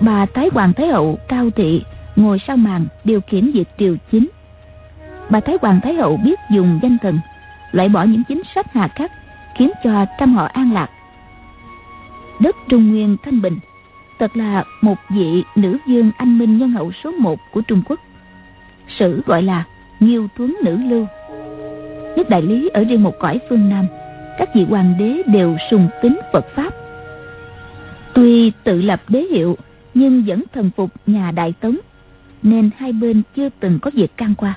Bà thái hoàng thái hậu cao thị ngồi sau màn điều khiển việc triều chính. Bà thái hoàng thái hậu biết dùng danh thần, loại bỏ những chính sách hà khắc, khiến cho trăm họ an lạc. Đất trung nguyên thanh bình, thật là một vị nữ dương anh minh nhân hậu số một của trung quốc sử gọi là nghiêu tuấn nữ lưu. Nước đại lý ở riêng một cõi phương nam, các vị hoàng đế đều sùng kính phật pháp. Tuy tự lập đế hiệu, nhưng vẫn thần phục nhà đại tống, nên hai bên chưa từng có việc can qua.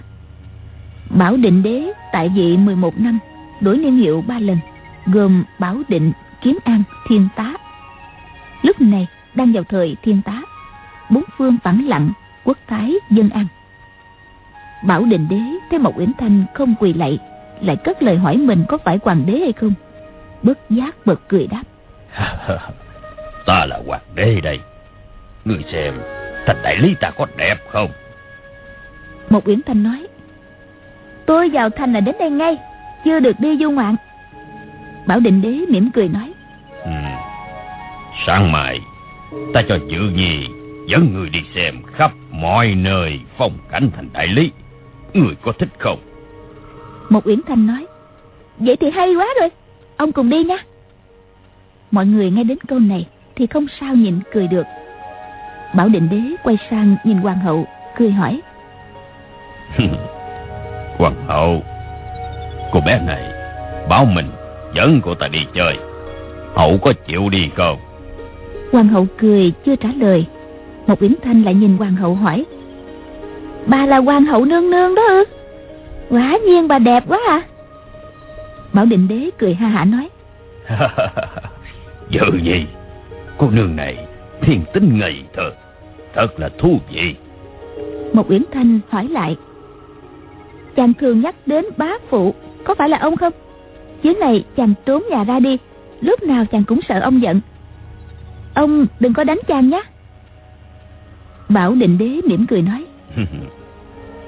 Bảo định đế tại vị 11 năm, đổi niên hiệu ba lần, gồm bảo định, kiến an, thiên tá. Lúc này, đang vào thời thiên tá, bốn phương phẳng lặng, quốc thái dân an bảo định đế thấy một uyển thanh không quỳ lạy lại cất lời hỏi mình có phải hoàng đế hay không. Bất giác bật cười đáp. Ta là hoàng đế đây. Người xem thành đại lý ta có đẹp không? Một uyển thanh nói tôi vào thành là đến đây ngay chưa được đi du ngoạn. Bảo định đế mỉm cười nói ừ. sáng mai ta cho chữ nhi dẫn người đi xem khắp mọi nơi phong cảnh thành đại lý người có thích không? Một uyển thanh nói vậy thì hay quá rồi ông cùng đi nha. Mọi người nghe đến câu này thì không sao nhịn cười được. Bảo định đế quay sang nhìn hoàng hậu cười hỏi hoàng hậu cô bé này báo mình dẫn cô ta đi chơi. Hậu có chịu đi không? Hoàng hậu cười chưa trả lời. Một uyển thanh lại nhìn hoàng hậu hỏi bà là hoàng hậu nương nương đó ư? Quả nhiên bà đẹp quá à. Bảo định đế cười ha hả nói. Dự gì Cô nương này thiên tính ngây thơ Thật là thú vị. Một Uyển Thanh hỏi lại. Chàng thường nhắc đến bá phụ Có phải là ông không? Chuyến này chàng trốn nhà ra đi Lúc nào chàng cũng sợ ông giận. Ông đừng có đánh chàng nhé. Bảo định đế mỉm cười nói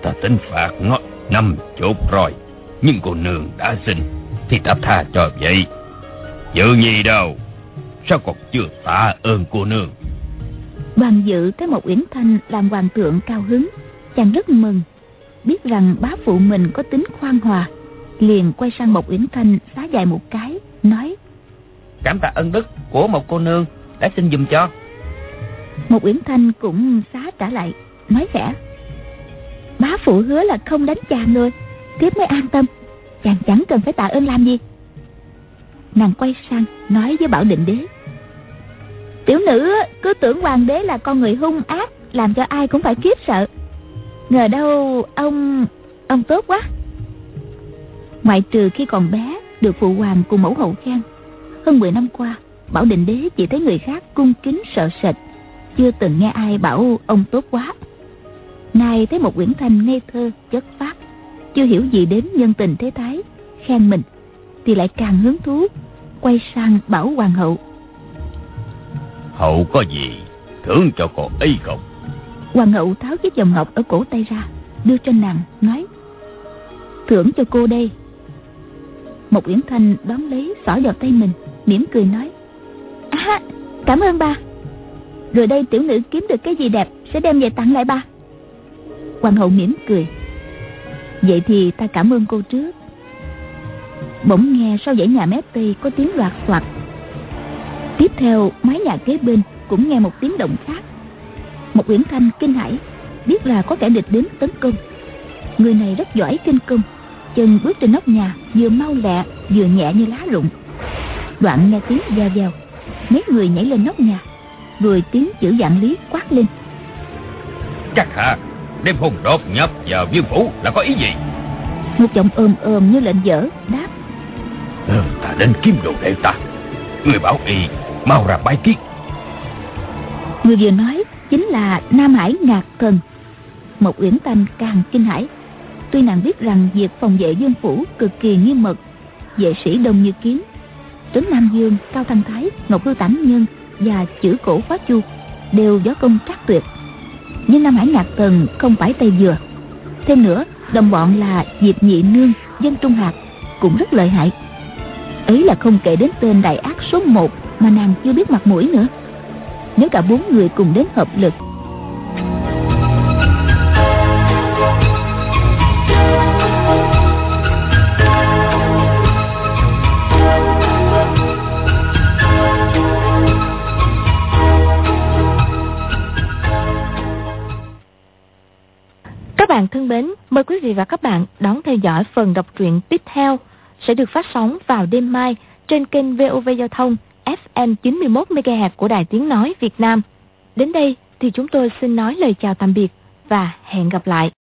Ta tính phạt nó năm chục rồi Nhưng cô nương đã sinh Thì ta tha cho vậy. Dự gì đâu Sao còn chưa tạ ơn cô nương? Đoàn dự thấy một uyển thanh làm hoàng thượng cao hứng Chàng rất mừng. Biết rằng bá phụ mình có tính khoan hòa Liền quay sang một uyển thanh xá dài một cái Nói Cảm tạ ân đức của một cô nương Đã xin dùm cho. Một uyển thanh cũng xá trả lại Nói khẽ Bá phụ hứa là không đánh chàng rồi Tiếp mới an tâm. Chàng chẳng cần phải tạ ơn làm gì. Nàng quay sang, nói với Bảo Định Đế. Tiểu nữ, cứ tưởng hoàng đế là con người hung ác, Làm cho ai cũng phải kiếp sợ. Ngờ đâu ông Ông tốt quá. Ngoại trừ khi còn bé, Được phụ hoàng cùng mẫu hậu khen, Hơn 10 năm qua, Bảo Định Đế chỉ thấy người khác cung kính sợ sệt. Chưa từng nghe ai bảo ông tốt quá. Nay thấy một quyển thanh ngây thơ chất phát Chưa hiểu gì đến nhân tình thế thái Khen mình Thì lại càng hứng thú Quay sang bảo hoàng hậu. Hậu có gì thưởng cho cô ấy không? Hoàng hậu tháo chiếc vòng ngọc ở cổ tay ra Đưa cho nàng nói Thưởng cho cô đây. Một Uyển Thanh đón lấy xỏ vào tay mình mỉm cười nói À cảm ơn ba. Rồi đây tiểu nữ kiếm được cái gì đẹp Sẽ đem về tặng lại ba Hoàng hậu mỉm cười. Vậy thì ta cảm ơn cô trước. Bỗng nghe sau dãy nhà mép tây có tiếng loạt soạt Tiếp theo, mái nhà kế bên cũng nghe một tiếng động khác. Một Uyển Thanh kinh hãi, Biết là có kẻ địch đến tấn công. Người này rất giỏi kinh công, Chân bước trên nóc nhà, Vừa mau lẹ, vừa nhẹ như lá rụng. Đoạn nghe tiếng giao giao Mấy người nhảy lên nóc nhà, Rồi tiếng chữ dạng lý quát lên. Chắc hả Đêm hùng đột nhập vào viên phủ là có ý gì? Một giọng ôm ôm như lệnh dở Đáp. Ừ, Ta đến kiếm đồ đệ ta. Người bảo y mau ra bái kiết Người vừa nói chính là Nam Hải Ngạc Thần. Một uyển thanh càng kinh hãi. Tuy nàng biết rằng việc phòng vệ dương phủ cực kỳ nghiêm mật vệ sĩ đông như kiến trấn nam dương cao thanh thái ngọc hư tản nhân và chữ cổ khóa chu đều gió công trác tuyệt nhưng nam hải ngạc tần không phải tay dừa. thêm nữa, đồng bọn là diệp nhị nương, dân trung hạt cũng rất lợi hại ấy là không kể đến tên đại ác số 1 mà nàng chưa biết mặt mũi nữa nếu cả bốn người cùng đến hợp lực bạn thân mến, mời quý vị và các bạn đón theo dõi phần đọc truyện tiếp theo sẽ được phát sóng vào đêm mai trên kênh VOV Giao thông FM 91 MHz của Đài Tiếng nói Việt Nam. Đến đây thì chúng tôi xin nói lời chào tạm biệt và hẹn gặp lại.